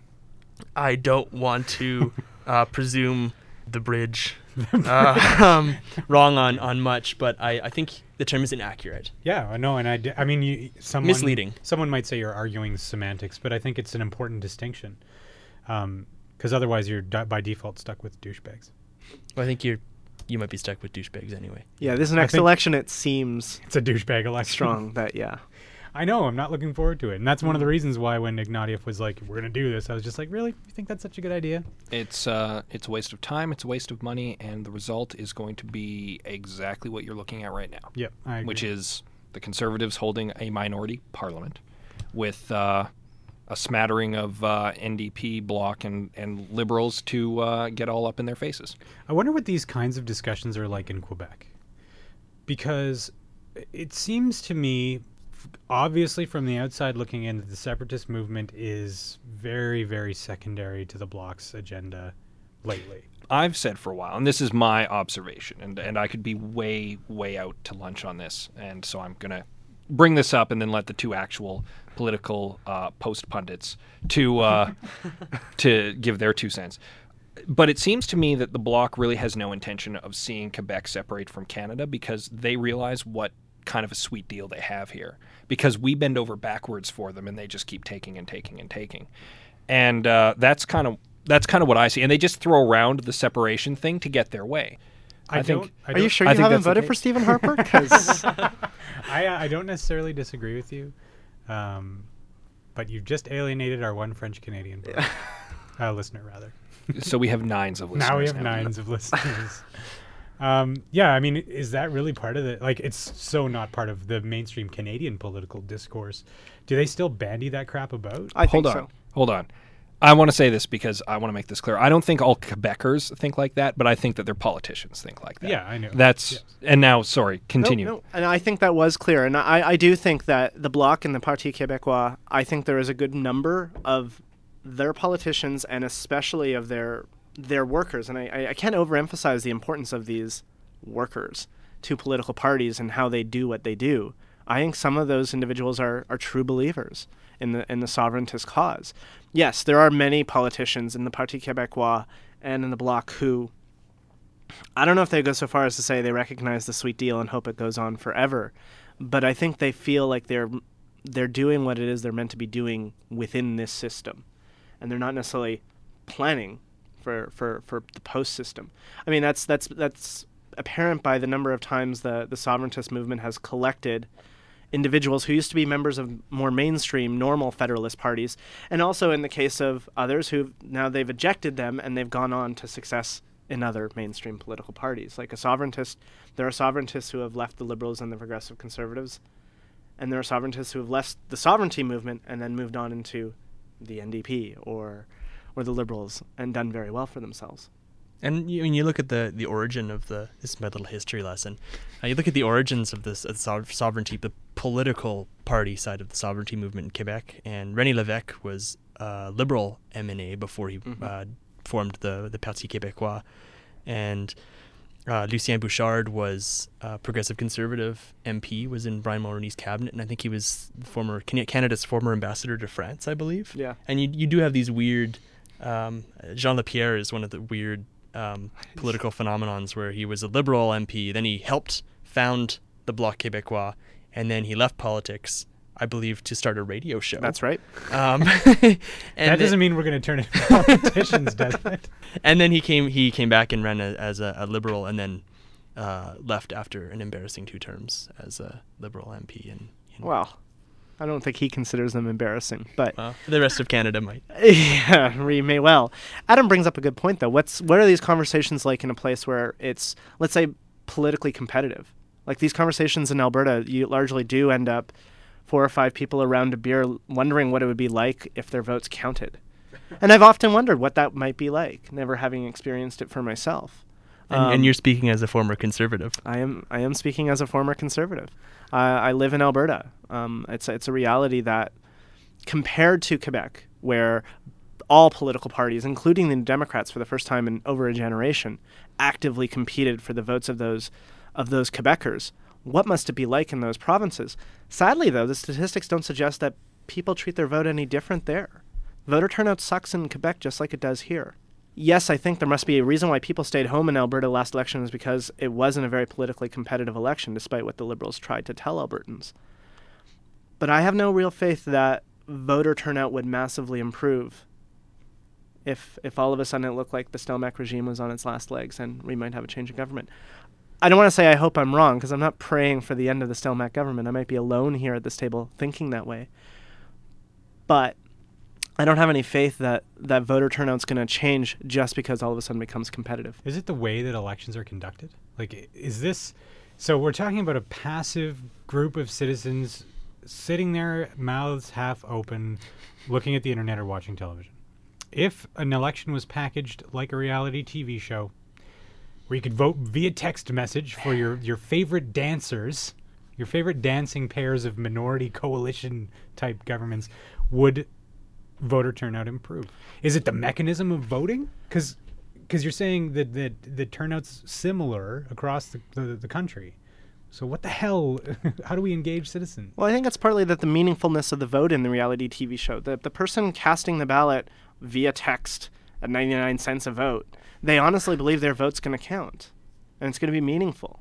I don't want to uh, presume the bridge uh, um, wrong on, on much, but I, I think the term is inaccurate. Yeah, I know, and I, d- I mean, you, someone Misleading. Someone might say you're arguing semantics, but I think it's an important distinction, because otherwise you're di- by default stuck with douchebags. Well, I think you're you might be stuck with douchebags anyway. Yeah, this next election, it seems It's a douchebag election. strong that yeah. I know. I'm not looking forward to it, and that's one of the reasons why when Ignatieff was like, "We're going to do this," I was just like, "Really? You think that's such a good idea?" It's uh, it's a waste of time. It's a waste of money, and the result is going to be exactly what you're looking at right now, Yep, I agree. which is the conservatives holding a minority parliament with uh, a smattering of uh, NDP bloc and and liberals to uh, get all up in their faces. I wonder what these kinds of discussions are like in Quebec. Because it seems to me, obviously from the outside looking in, that the separatist movement is very, very secondary to the Bloc's agenda lately. I've said for a while, and this is my observation, and, and I could be way, way out to lunch on this, and so I'm going to bring this up and then let the two actual political uh, post pundits to uh, to give their two cents. But it seems to me that the bloc really has no intention of seeing Quebec separate from Canada because they realize what kind of a sweet deal they have here. Because we bend over backwards for them, and they just keep taking and taking and taking, and uh, that's kind of that's kind of what I see. And they just throw around the separation thing to get their way. I, think. don't- I Are you don't- sure I you think haven't voted for Stephen Harper? Because I, I don't necessarily disagree with you, um, but you've just alienated our one French Canadian uh, listener, rather. so we have nines of listeners. now we have nines of listeners. um, yeah, I mean, is that really part of the like? It's so not part of the mainstream Canadian political discourse. Do they still bandy that crap about? I Hold think on. so. Hold on. I want to say this because I want to make this clear. I don't think all Quebecers think like that, but I think that their politicians think like that. Yeah, I know. That's Yes. and now sorry, continue. no, no, and I think that was clear. And I, I do think that the Bloc and the Parti Québécois, I think there is a good number of their politicians and especially of their their workers. And I, I- I can't overemphasize the importance of these workers to political parties and how they do what they do. I think some of those individuals are, are true believers in the in the sovereigntist cause. Yes, there are many politicians in the Parti Québécois and in the Bloc who I don't know if they go so far as to say they recognize the sweet deal and hope it goes on forever, but I think they feel like they're they're doing what it is they're meant to be doing within this system, and they're not necessarily planning for for, for the post system. I mean that's that's that's apparent by the number of times the the sovereigntist movement has collected individuals who used to be members of more mainstream normal federalist parties and also in the case of others who now they've ejected them and they've gone on to success in other mainstream political parties. Like a sovereigntist there are sovereigntists who have left the liberals and the progressive conservatives and there are sovereigntists who have left the sovereignty movement and then moved on into the NDP or or the liberals and done very well for themselves And you, when you look at the, the origin of the this is my little history lesson. Uh, you look at the origins of this sov- sovereignty, the political party side of the sovereignty movement in Quebec, and René Lévesque was a liberal MNA before he Mhm. uh, formed the the Parti Québécois, and uh, Lucien Bouchard was a progressive conservative MP, was in Brian Mulroney's cabinet, and I think he was former Canada's former ambassador to France, I believe. yeah And you you do have these weird. Um, Jean Lapierre is one of the weird um, political phenomenons where he was a liberal MP, then he helped found the Bloc Québécois, and then he left politics, I believe, to start a radio show. that's right Um, that doesn't mean we're going to turn into politicians, does it? and then he came he came back and ran a, as a, a liberal, and then uh, left after an embarrassing two terms as a liberal MP. And you know, well I don't think he considers them embarrassing but well, the rest of Canada might. yeah, we may well. Adam brings up a good point, though. What's what are these conversations like in a place where it's, let's say, politically competitive? Like these conversations in Alberta, you largely do end up four or five people around a beer, wondering what it would be like if their votes counted. And I've often wondered what that might be like, never having experienced it for myself. And, Um, and you're speaking as a former conservative. I am I am speaking as a former conservative. Uh, I live in Alberta. Um, it's it's a reality that compared to Quebec, where all political parties, including the Democrats, for the first time in over a generation, actively competed for the votes of those of those Quebecers. What must it be like in those provinces? Sadly, though, the statistics don't suggest that people treat their vote any different there. Voter turnout sucks in Quebec just like it does here. Yes, I think there must be a reason why people stayed home in Alberta last election is because it wasn't a very politically competitive election, despite what the Liberals tried to tell Albertans. But I have no real faith that voter turnout would massively improve if if all of a sudden it looked like the Stelmach regime was on its last legs and we might have a change in government. I don't want to say I hope I'm wrong because I'm not praying for the end of the Stelmach government. I might be alone here at this table thinking that way. But I don't have any faith that that voter turnout's going to change just because all of a sudden it becomes competitive. Is it the way that elections are conducted? Like, is this? So we're talking about a passive group of citizens sitting there, mouths half open, looking at the internet or watching television. If an election was packaged like a reality TV show, where you could vote via text message for your your favorite dancers, your favorite dancing pairs of minority coalition type governments, would voter turnout improve? Is it the mechanism of voting? Because you're saying that that the turnout's similar across the, the, the country. So what the hell? How do we engage citizens? Well, I think it's partly that the meaningfulness of the vote in the reality TV show, the the person casting the ballot via text at 99 cents a vote, they honestly believe their vote's going to count and it's going to be meaningful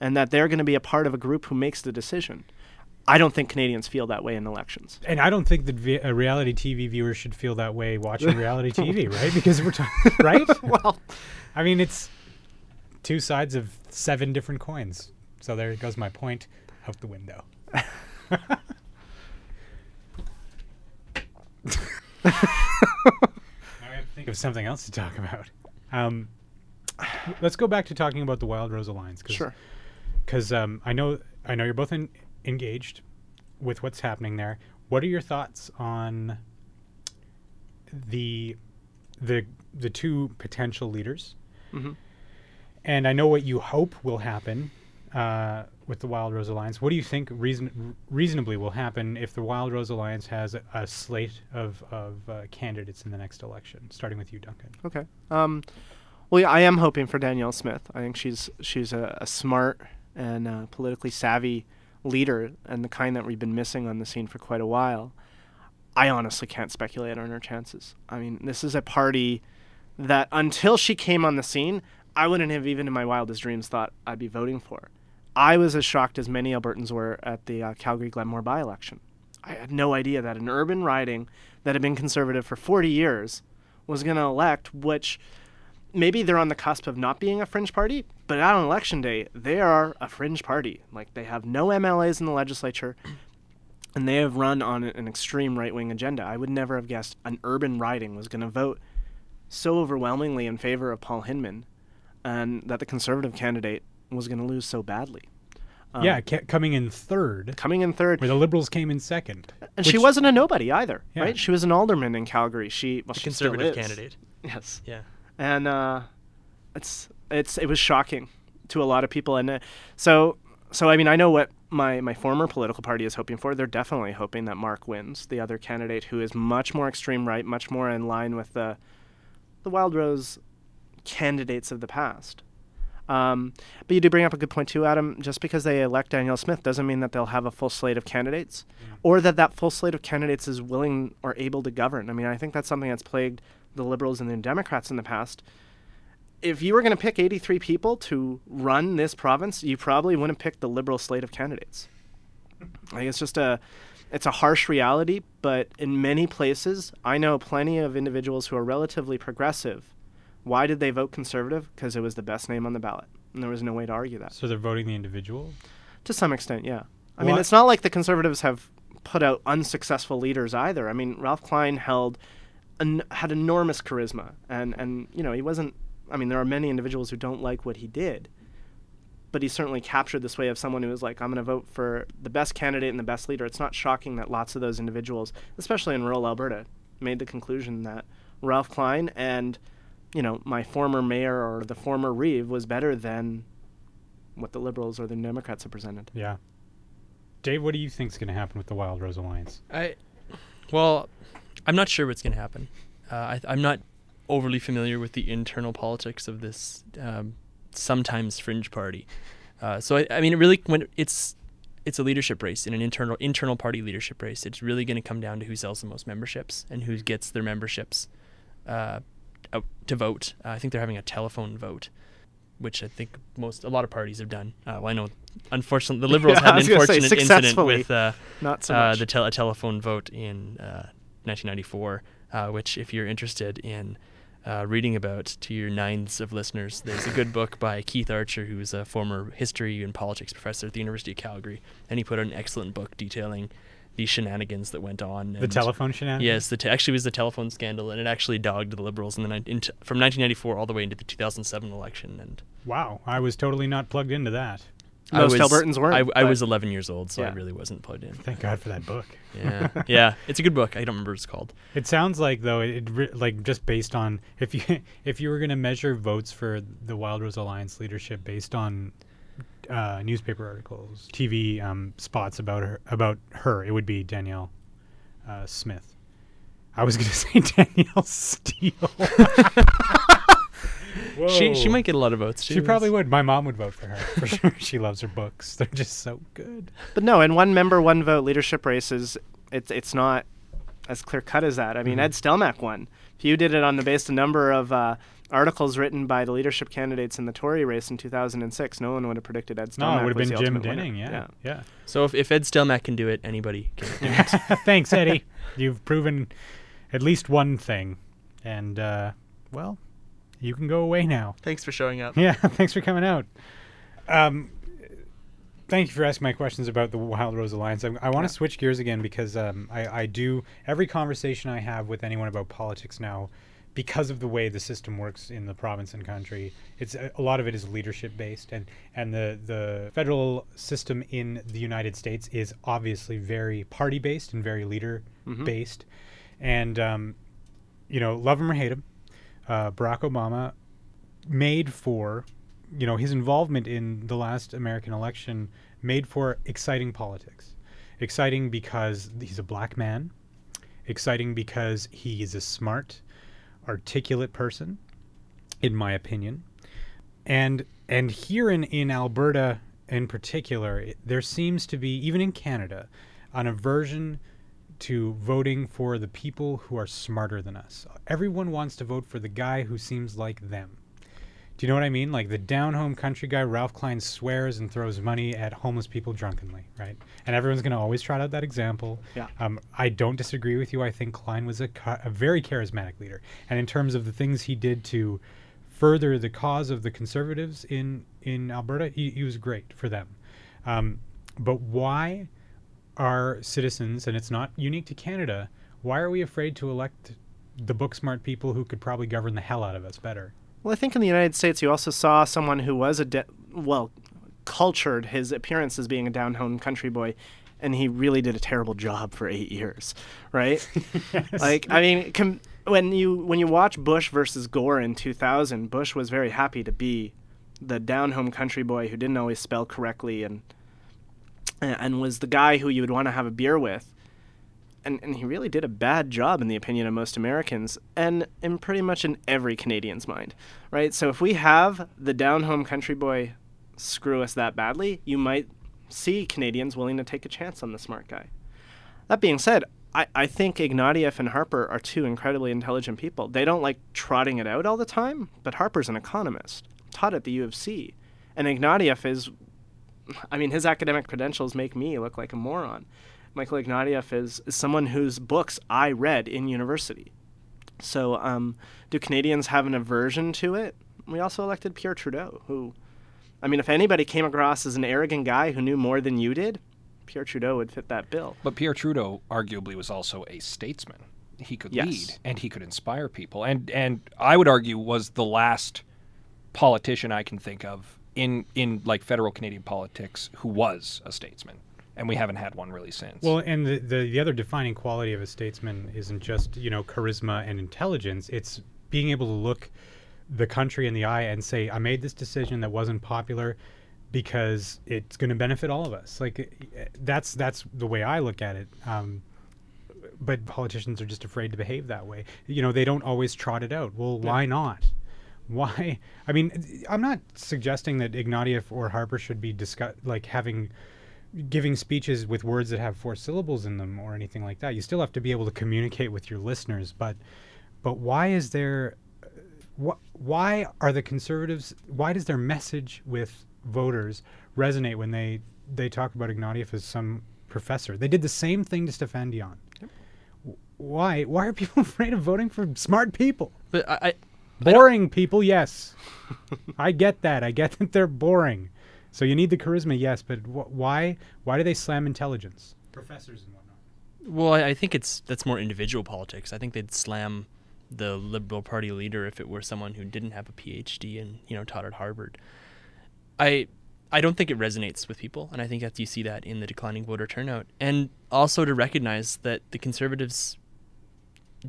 and that they're going to be a part of a group who makes the decision. I don't think Canadians feel that way in elections. And I don't think that vi- a reality TV viewer should feel that way watching reality TV, right? Because we're talking, right? Well, I mean, it's two sides of seven different coins. So there goes my point out the window. now we have to think of something else to talk about. Um, let's go back to talking about the Wild Rose Alliance. Cause, Sure. Because um, I know I know you're both in, engaged with what's happening there. What are your thoughts on the the the two potential leaders? Mhm. And I know what you hope will happen uh, with the Wild Rose Alliance. What do you think reason, reasonably will happen if the Wild Rose Alliance has a, a slate of, of uh, candidates in the next election? Starting with you, Duncan. Okay. Um, well, yeah, I am hoping for Danielle Smith. I think she's she's a, a smart and uh, politically savvy leader, and the kind that we've been missing on the scene for quite a while. I honestly can't speculate on her chances. I mean, this is a party that until she came on the scene, I wouldn't have even in my wildest dreams thought I'd be voting for. I was as shocked as many Albertans were at the uh, Calgary Glenmore by election. I had no idea that an urban riding that had been conservative for 40 years was going to elect, which maybe they're on the cusp of not being a fringe party, but on election day, they are a fringe party. Like they have no MLAs in the legislature, and they have run on an extreme right wing agenda. I would never have guessed an urban riding was going to vote so overwhelmingly in favor of Paul Hinman, and that the conservative candidate was going to lose so badly. Um, yeah, ca- coming in third, coming in third, where the Liberals came in second. and she wasn't a nobody either, Yeah. right? She was an alderman in Calgary. She well, A she still conservative is. candidate. Yes, Yeah. and uh, it's it's it was shocking to a lot of people, and uh, so so I mean I know what my my former political party is hoping for. They're definitely hoping that Mark wins, the other candidate who is much more extreme right, much more in line with the the Wild Rose candidates of the past. Um, but you do bring up a good point too, Adam. Just because they elect Danielle Smith doesn't mean that they'll have a full slate of candidates, or that that full slate of candidates is willing or able to govern. I mean, I think that's something that's plagued the Liberals and the Democrats in the past. If you were going to pick 83 people to run this province, you probably wouldn't pick the Liberal slate of candidates. I think it's just a, it's a harsh reality. But in many places, I know plenty of individuals who are relatively progressive. Why did they vote conservative? Because it was the best name on the ballot, and there was no way to argue that. So they're voting the individual. To some extent, yeah. I Well, mean, it's not like the conservatives have put out unsuccessful leaders either. I mean, Ralph Klein held an, had enormous charisma, and and you know he wasn't. I mean, there are many individuals who don't like what he did, but he certainly captured this way of someone who was like, I'm going to vote for the best candidate and the best leader. It's not shocking that lots of those individuals, especially in rural Alberta, made the conclusion that Ralph Klein and you know my former mayor or the former Reeve was better than what the Liberals or the Democrats have presented. Yeah. Dave, what do you think's going to happen with the Wild Rose Alliance? I Well, I'm not sure what's going to happen. Uh, I, I'm not overly familiar with the internal politics of this um, sometimes fringe party. Uh, so I, I mean, it really when it's it's a leadership race in an internal internal party leadership race. It's really going to come down to who sells the most memberships and who gets their memberships uh, out to vote. Uh, I think they're having a telephone vote, which I think most a lot of parties have done. Uh, well, I know, unfortunately, the Liberals Yeah, had an gonna say, unfortunate incident with uh, Not so uh, the tel- a telephone vote in uh, 1994, uh, which, if you're interested in uh, reading about to your nines of listeners, there's a good book by Keith Archer, who's a former history and politics professor at the University of Calgary, and he put out an excellent book detailing the shenanigans that went on. The telephone shenanigans. Yes, the te- actually was the telephone scandal, and it actually dogged the Liberals in the nin- into, from 1994 all the way into the 2007 election. And Wow, I was totally not plugged into that. I Most was, Albertans weren't, I, I but- was 11 years old, so I Yeah. really wasn't plugged in. Thank God for that book. Yeah, yeah, it's a good book. I don't remember what it's called. It sounds like though it re- like just based on if you if you were going to measure votes for the Wild Rose Alliance leadership based on uh, newspaper articles, TV um, spots about her about her, it would be Danielle uh, Smith. I was going to say Danielle Steele. She she might get a lot of votes. She too. probably would. My mom would vote for her for sure. She loves her books. They're just so good. But no, in one member, one vote leadership races, it's it's not as clear cut as that. I mean, Mhm. Ed Stelmach won. If you did it on the based a number of uh, articles written by the leadership candidates in the Tory race in 2006, no one would have predicted Ed Stelmach. No, it would have been Jim ultimate. Dinning. Yeah, yeah. So if, if Ed Stelmach can do it, anybody can do it. Thanks, Eddie. You've proven at least one thing, and uh, well, you can go away now. Thanks for showing up. Yeah, thanks for coming out. Um, thank you for asking my questions about the Wild Rose Alliance. I, I want Yeah. to switch gears again because um, I, I do every conversation I have with anyone about politics now, because of the way the system works in the province and country, it's a, a lot of it is leadership based, and and the the federal system in the United States is obviously very party based and very leader based, and um, you know, love him or hate him, uh, Barack Obama made for, you know, his involvement in the last American election made for exciting politics. Exciting because he's a black man. Exciting because he is a smart, articulate person, in my opinion. And and here in, in Alberta in particular, it, there seems to be, even in Canada, an aversion to voting for the people who are smarter than us. Everyone wants to vote for the guy who seems like them. Do you know what I mean? Like the down home country guy, Ralph Klein swears and throws money at homeless people drunkenly, right? And everyone's going to always trot out that example. Yeah. Um, I don't disagree with you. I think Klein was a, ca- a very charismatic leader. And in terms of the things he did to further the cause of the conservatives in, in Alberta, he, he was great for them. Um, but why are citizens, and it's not unique to Canada, why are we afraid to elect the book smart people who could probably govern the hell out of us better? Well, I think in the United States, you also saw someone who was a de- well cultured his appearance as being a down home country boy, and he really did a terrible job for eight years, right? Like, I mean, com- when you when you watch Bush versus Gore in 2000, Bush was very happy to be the down home country boy who didn't always spell correctly and and was the guy who you would want to have a beer with. And, and he really did a bad job in the opinion of most Americans and in pretty much in every Canadian's mind, right? So if we have the down home country boy screw us that badly, you might see Canadians willing to take a chance on the smart guy. That being said, I, I think Ignatieff and Harper are two incredibly intelligent people. They don't like trotting it out all the time, but Harper's an economist, taught at the U of C. And Ignatieff is, I mean, his academic credentials make me look like a moron. Michael Ignatieff is, is someone whose books I read in university. So, um, do Canadians have an aversion to it? We also elected Pierre Trudeau, who, I mean, if anybody came across as an arrogant guy who knew more than you did, Pierre Trudeau would fit that bill. But Pierre Trudeau arguably was also a statesman. He could Yes. lead and he could inspire people. And and I would argue was the last politician I can think of in in like federal Canadian politics who was a statesman. And we haven't had one really since. Well, and the, the the other defining quality of a statesman isn't just you know charisma and intelligence. It's being able to look the country in the eye and say, "I made this decision that wasn't popular." Because it's going to benefit all of us. Like eh, that's that's the way I look at it. Um, but politicians are just afraid to behave that way. You know, they don't always trot it out. Well, why not? Why? I mean, I'm not suggesting that Ignatieff or Harper should be discuss like having giving speeches with words that have four syllables in them or anything like that. You still have to be able to communicate with your listeners, but but why is there uh, wh- why are the conservatives why does their message with voters resonate when they they talk about Ignatieff as some professor? They did the same thing to Stéphane Dion. W- Why? Why are people afraid of voting for smart people? But I, I Boring people, yes. I get that. I get that they're boring. So you need the charisma, yes. But wh- why? Why do they slam intelligence? Professors and whatnot. Well, I, I think it's that's more individual politics. I think they'd slam the Liberal Party leader if it were someone who didn't have a PhD and you know taught at Harvard. I I don't think it resonates with people, and I think that you see that in the declining voter turnout, and also to recognize that the Conservatives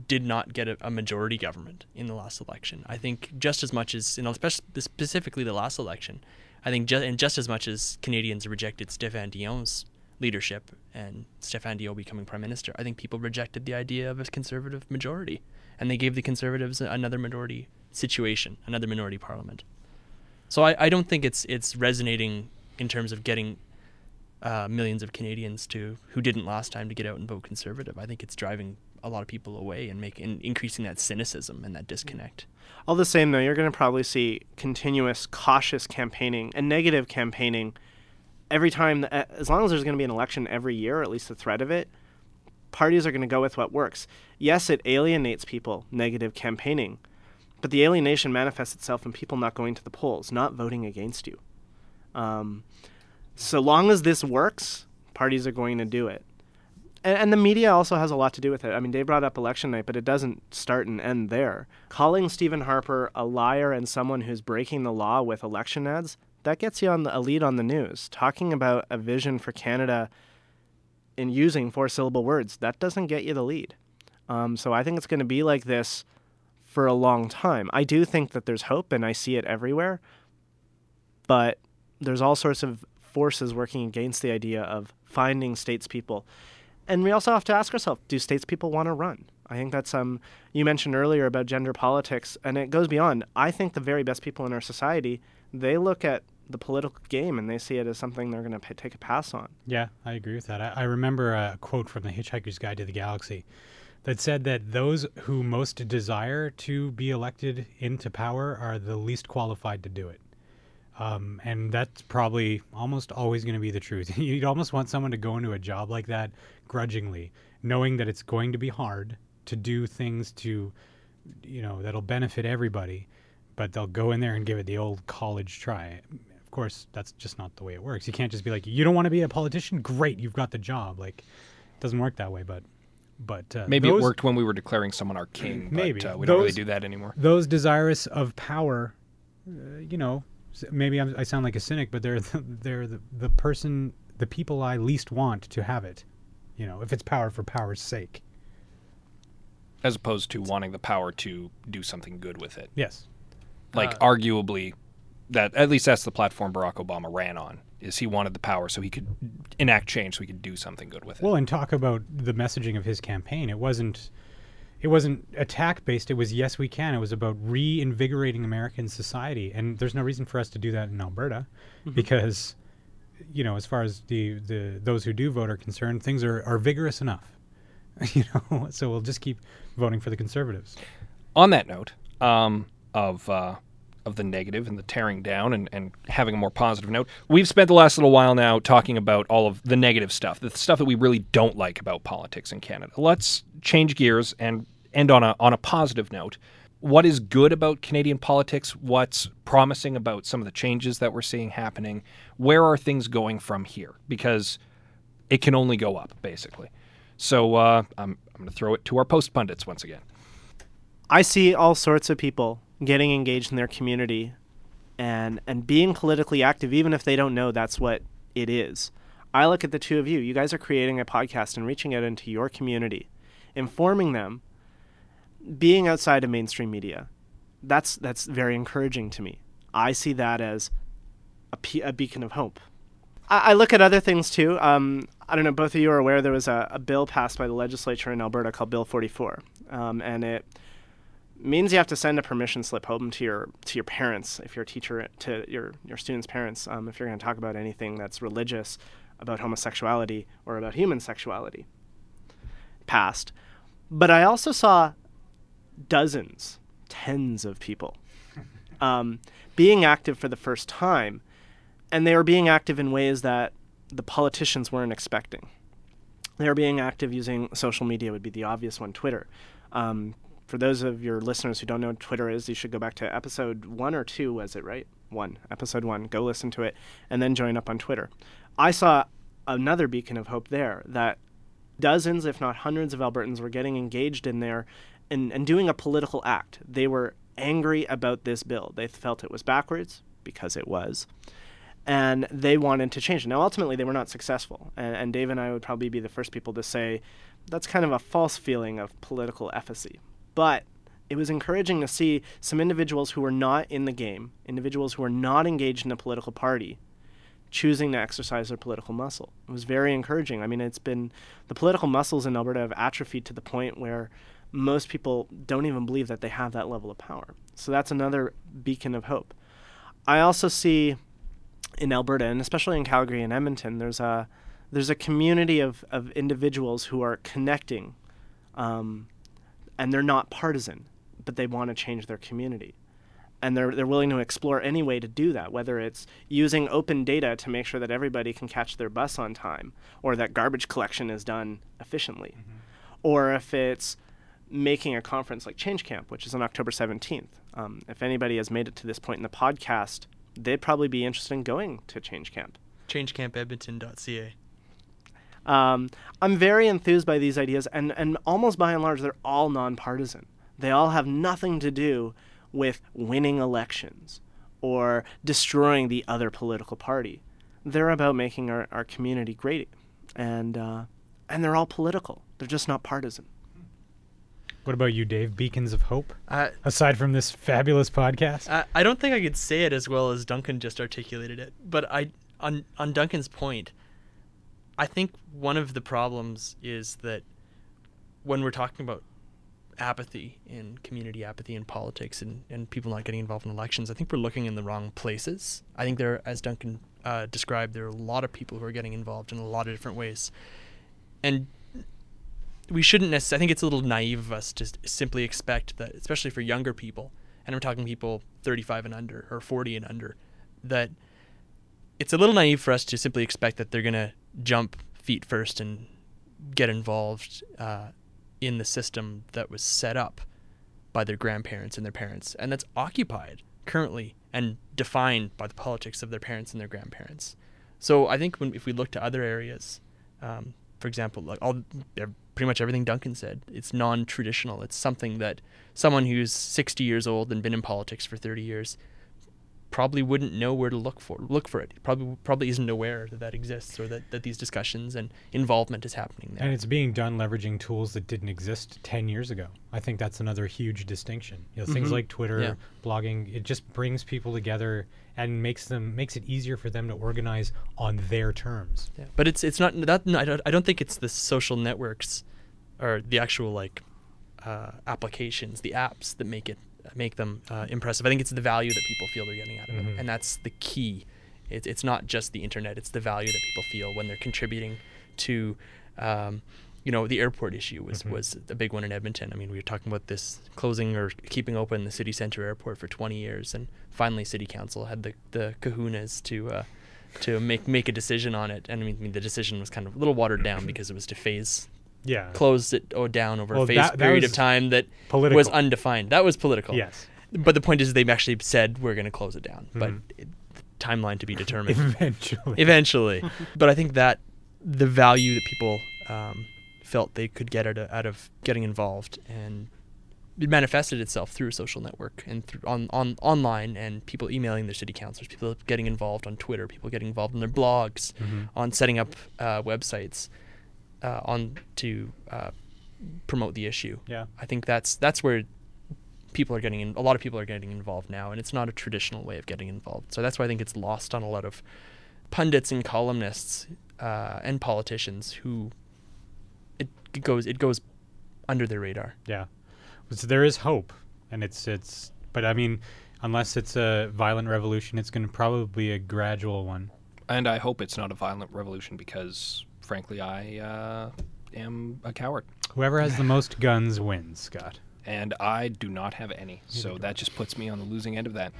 did not get a, a majority government in the last election. I think just as much as, you know, especially specifically the last election, I think just and just as much as Canadians rejected Stéphane Dion's leadership and Stéphane Dion becoming prime minister, I think people rejected the idea of a conservative majority, and they gave the conservatives another minority situation, another minority parliament. So I, I don't think it's it's resonating in terms of getting uh, millions of Canadians to who didn't last time to get out and vote conservative. I think it's driving a lot of people away and making increasing that cynicism and that disconnect. All the same, though, you're going to probably see continuous cautious campaigning and negative campaigning every time. As long as there's going to be an election every year, or at least the threat of it, parties are going to go with what works. Yes, it alienates people, negative campaigning, but the alienation manifests itself in people not going to the polls, not voting against you. Um, so long as this works, parties are going to do it. And, and the media also has a lot to do with it. I mean, they brought up election night, but it doesn't start and end there. Calling Stephen Harper a liar and someone who's breaking the law with election ads, that gets you on the, a lead on the news. Talking about a vision for Canada in using four syllable words, that doesn't get you the lead. Um, so I think it's going to be like this for a long time. I do think that there's hope, and I see it everywhere. But there's all sorts of forces working against the idea of finding statespeople. And we also have to ask ourselves, do statespeople want to run? I think that's um you mentioned earlier about gender politics and it goes beyond. I think the very best people in our society, they look at the political game and they see it as something they're going to p- take a pass on. Yeah, I agree with that. I, I remember a quote from the Hitchhiker's Guide to the Galaxy that said that those who most desire to be elected into power are the least qualified to do it. Um, and that's probably almost always going to be the truth. You'd almost want someone to go into a job like that grudgingly, knowing that it's going to be hard to do things to, you know, that'll benefit everybody, but they'll go in there and give it the old college try. Of course, that's just not the way it works. You can't just be like, you don't want to be a politician? Great, you've got the job. Like, it doesn't work that way, but. But uh, Maybe those- it worked when we were declaring someone our king, but Maybe. uh, we don't really Those- do that anymore. those desirous of power, uh, you know, maybe I'm, I sound like a cynic, but they're the, they're the, the person, the people I least want to have it. You know, if it's power for power's sake. As opposed to wanting the power to do something good with it. Yes. Like Uh, arguably, that at least that's the platform Barack Obama ran on. Is he wanted the power so he could enact change, so he could do something good with it. Well, and talk about the messaging of his campaign. It wasn't, it wasn't attack based. It was yes, we can. It was about reinvigorating American society, and there's no reason for us to do that in Alberta, because, you know, as far as the the those who do vote are concerned, things are are vigorous enough. You know, so we'll just keep voting for the conservatives. on that note um, of uh, of the negative and the tearing down and, and having a more positive note, we've spent the last little while now talking about all of the negative stuff, the stuff that we really don't like about politics in Canada. Let's change gears and end on a on a positive note. What is good about Canadian politics? What's promising about some of the changes that we're seeing happening? Where are things going from here? Because it can only go up, basically. So uh, I'm, I'm going to throw it to our post pundits once again. I see all sorts of people getting engaged in their community and and being politically active even if they don't know that's what it is. I look at the two of you. You guys are creating a podcast and reaching out into your community, informing them, being outside of mainstream media. That's that's very encouraging to me. I see that as a, pe- a beacon of hope. I, I look at other things too. Um, I don't know. Both of you are aware there was a, a bill passed by the legislature in Alberta called Bill 44, um, and it means you have to send a permission slip home to your to your parents if you're a teacher to your your students' parents um, if you're going to talk about anything that's religious about homosexuality or about human sexuality. Passed, but I also saw dozens, tens of people um, being active for the first time, and they were being active in ways that the politicians weren't expecting. They were being active using social media would be the obvious one, Twitter. Um, for those of your listeners who don't know what Twitter is, you should go back to episode one or two, was it right? One, episode one. Go listen to it and then join up on Twitter. I saw another beacon of hope there that dozens, if not hundreds, of Albertans were getting engaged in there and, and doing a political act. They were angry about this bill. They felt it was backwards because it was. And they wanted to change it. Now, ultimately, they were not successful. And, and Dave and I would probably be the first people to say that's kind of a false feeling of political efficacy. But it was encouraging to see some individuals who were not in the game, individuals who were not engaged in a political party, choosing to exercise their political muscle. It was very encouraging. I mean, it's been the political muscles in Alberta have atrophied to the point where most people don't even believe that they have that level of power. So that's another beacon of hope. I also see in Alberta, and especially in Calgary and Edmonton, there's a there's a community of, of individuals who are connecting, um, and they're not partisan, but they want to change their community. And they're, they're willing to explore any way to do that, whether it's using open data to make sure that everybody can catch their bus on time, or that garbage collection is done efficiently, mm-hmm. or if it's making a conference like Change Camp, which is on October 17th. Um, if anybody has made it to this point in the podcast, they'd probably be interested in going to Change Camp. ChangeCampEdmonton.ca. Um, I'm very enthused by these ideas, and, and almost by and large, they're all nonpartisan. They all have nothing to do with winning elections or destroying the other political party. They're about making our, our community great, and uh, and they're all political. They're just not partisan. What about you, Dave? Beacons of hope? Uh, Aside from this fabulous podcast? I, I don't think I could say it as well as Duncan just articulated it. But I on on Duncan's point, I think one of the problems is that when we're talking about apathy in community apathy in politics and, and people not getting involved in elections, I think we're looking in the wrong places. I think there, as Duncan uh, described, there are a lot of people who are getting involved in a lot of different ways. And we shouldn't necessarily. I think it's a little naive of us to simply expect that, especially for younger people, and I'm talking people 35 and under or 40 and under, that it's a little naive for us to simply expect that they're gonna jump feet first and get involved uh, in the system that was set up by their grandparents and their parents, and that's occupied currently and defined by the politics of their parents and their grandparents. So I think when if we look to other areas, um, for example, like all pretty much everything Duncan said. It's non-traditional. It's something that someone who's 60 years old and been in politics for 30 years probably wouldn't know where to look for look for it. Probably probably isn't aware that that exists or that, that these discussions and involvement is happening there. And it's being done leveraging tools that didn't exist 10 years ago. I think that's another huge distinction. You know, mm-hmm. things like Twitter, yeah. blogging, it just brings people together and makes them makes it easier for them to organize on their terms. Yeah. But it's it's not that no, I don't I don't think it's the social networks or the actual like uh, applications, the apps that make it make them uh, impressive. I think it's the value that people feel they're getting out of mm-hmm. it, and that's the key. It's it's not just the internet; it's the value that people feel when they're contributing to. Um, you know, the airport issue was, mm-hmm. was a big one in Edmonton. I mean, we were talking about this closing or keeping open the city center airport for 20 years, and finally, city council had the the kahunas to uh, to make make a decision on it. And I mean, I mean, the decision was kind of a little watered down because it was to phase yeah closed it oh, down over well, a phase that, that period of time that political. was undefined. That was political. Yes. But the point is, they actually said we're going to close it down, mm-hmm. but it, timeline to be determined. Eventually. Eventually. but I think that the value that people um, felt they could get out of, out of getting involved and it manifested itself through a social network and through on, on online and people emailing their city councilors, people getting involved on Twitter, people getting involved in their blogs, mm-hmm. on setting up uh, websites uh, on to uh, promote the issue. Yeah, I think that's that's where people are getting in, a lot of people are getting involved now, and it's not a traditional way of getting involved. So that's why I think it's lost on a lot of pundits and columnists uh, and politicians who it, it goes it goes under their radar. Yeah. So there is hope, and it's it's. But I mean, unless it's a violent revolution, it's going to probably be a gradual one. And I hope it's not a violent revolution because, frankly, I uh, am a coward. Whoever has the most guns wins, Scott. And I do not have any. So that just puts me on the losing end of that.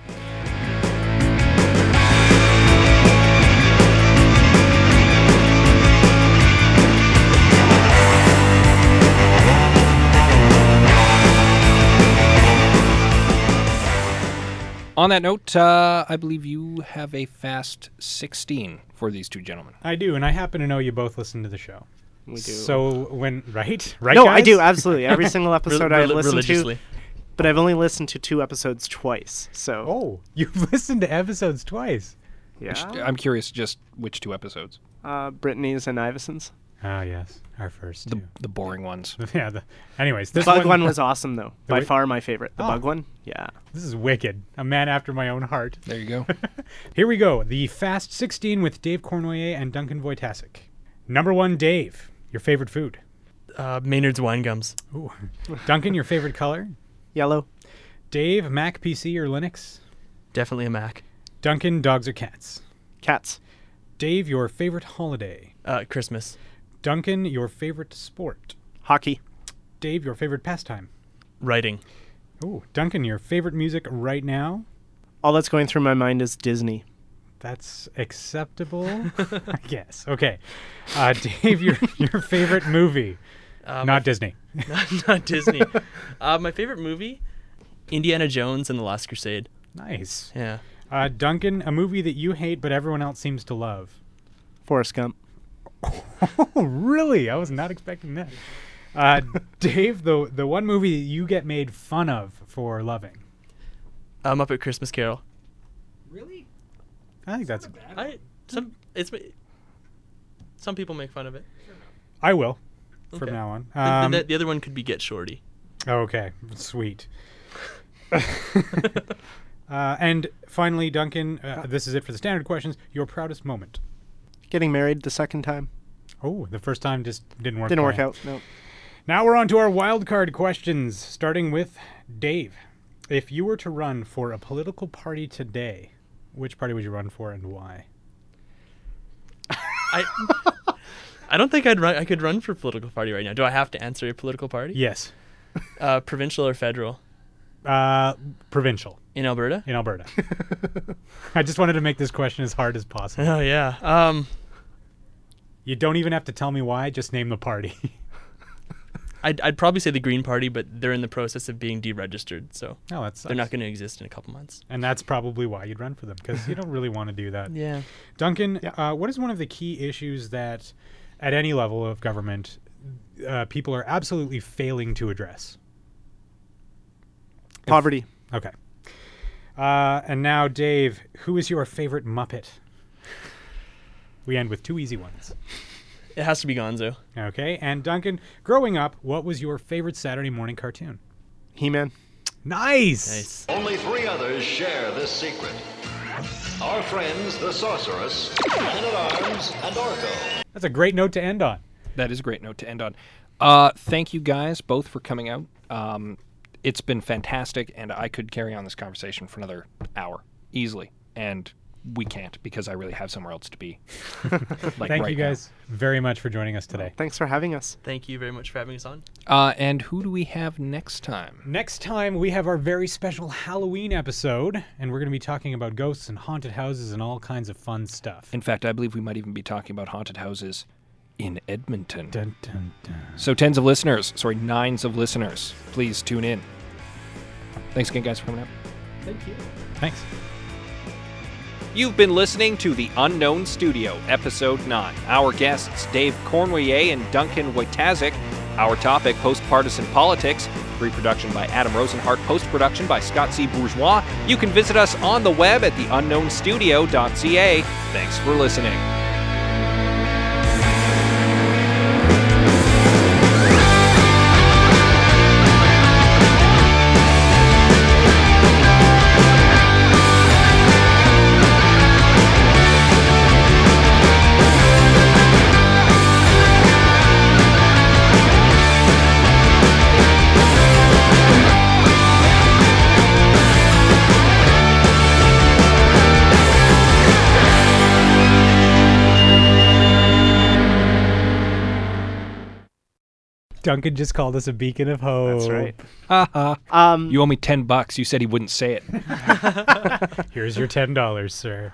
On that note, uh, I believe you have a fast 16 for these two gentlemen. I do, and I happen to know you both listen to the show. We do. So when right, right? no, I do absolutely every single episode I Rel- listen to, but I've only listened to two episodes twice. So Oh, you've listened to episodes twice. yeah, I'm curious just which two episodes. uh, Brittany's and Iverson's. Ah, yes, our first The, two. the boring ones. yeah. The, anyways, The this bug one, was awesome though, by wi- far my favorite. The Oh. bug one, yeah. This is wicked. A man after my own heart. There you go. Here we go. The Fast 16 with Dave Cournoyer and Duncan Wojtaszek. Number one, Dave. Your favorite food. Uh, Maynard's wine gums. Ooh. Duncan, your favorite color. Yellow, Dave, Mac, PC, or Linux. Definitely a Mac. Duncan, dogs or cats. cats, Dave, your favorite holiday. Uh, Christmas. Duncan, your favorite sport. hockey, Dave, your favorite pastime. Writing. Ooh, Duncan, your favorite music right now. all that's going through my mind is Disney. That's acceptable, I guess. Okay, uh, Dave, your your favorite movie, Um, not Disney. not, not Disney. uh, my favorite movie, Indiana Jones and the Last Crusade. Nice. Yeah. Uh, Duncan, a movie that you hate but everyone else seems to love. Forrest Gump, Oh, really? I was not expecting that. Uh, Dave, the the one movie that you get made fun of for loving. a Muppet Christmas Carol. really? I think that's. I some it's some people make fun of it. I will, from now on. The- Um, the, the other one could be Get Shorty. okay, sweet. uh, and finally, Duncan, uh, this is it for the standard questions. Your proudest moment. Getting married the second time Oh, the first time just didn't work. didn't work you. out. No, Now we're on to our wild card questions, starting with Dave. If you were to run for a political party today, which party would you run for and why? I I don't think I'd run. I could run for a political party right now. Do I have to answer a political party? Yes. Uh, provincial or federal Uh, provincial in Alberta? in Alberta. I just wanted to make this question as hard as possible. Oh yeah. Um, You don't even have to tell me why, just name the party. I'd I'd probably say the Green Party, but they're in the process of being deregistered, so no, that's they're not going to exist in a couple months. And that's probably why you'd run for them because you don't really want to do that. Yeah. Duncan, Yeah. uh, what is one of the key issues that, at any level of government, uh, people are absolutely failing to address? poverty. Okay. Uh, and now, Dave, who is your favorite Muppet? We end with two easy ones. It has to be Gonzo. Okay. And Duncan, growing up, what was your favorite Saturday morning cartoon? He-Man. Nice. Nice. Only three others share this secret. Our friends, the Sorceress, Man at Arms, and Orko. That's a great note to end on. That is a great note to end on. Uh, thank you guys both for coming out. Um, it's been fantastic, and I could carry on this conversation for another hour easily, and we can't because I really have somewhere else to be. like Thank right you now. guys very much for joining us today. Thanks for having us. Thank you very much for having us on. Uh, and who do we have next time? Next time, we have our very special Halloween episode, and we're going to be talking about ghosts and haunted houses and all kinds of fun stuff. In fact, I believe we might even be talking about haunted houses in Edmonton. Dun, dun, dun. So tens of listeners, sorry, nines of listeners, please tune in. Thanks again, guys, for coming out. Thank you. Thanks. You've been listening to The Unknown Studio, Episode 9. Our guests, Dave Cournoyer and Duncan Wojtaszek. Our topic, post-partisan politics. Reproduction by Adam Rosenhart, post-production by Scott C. Bourgeois. You can visit us on the web at theunknownstudio.ca. Thanks for listening. Duncan just called us a beacon of hope. That's right. Haha. Um, you owe me ten bucks. You said he wouldn't say it. Here's your ten dollars, sir.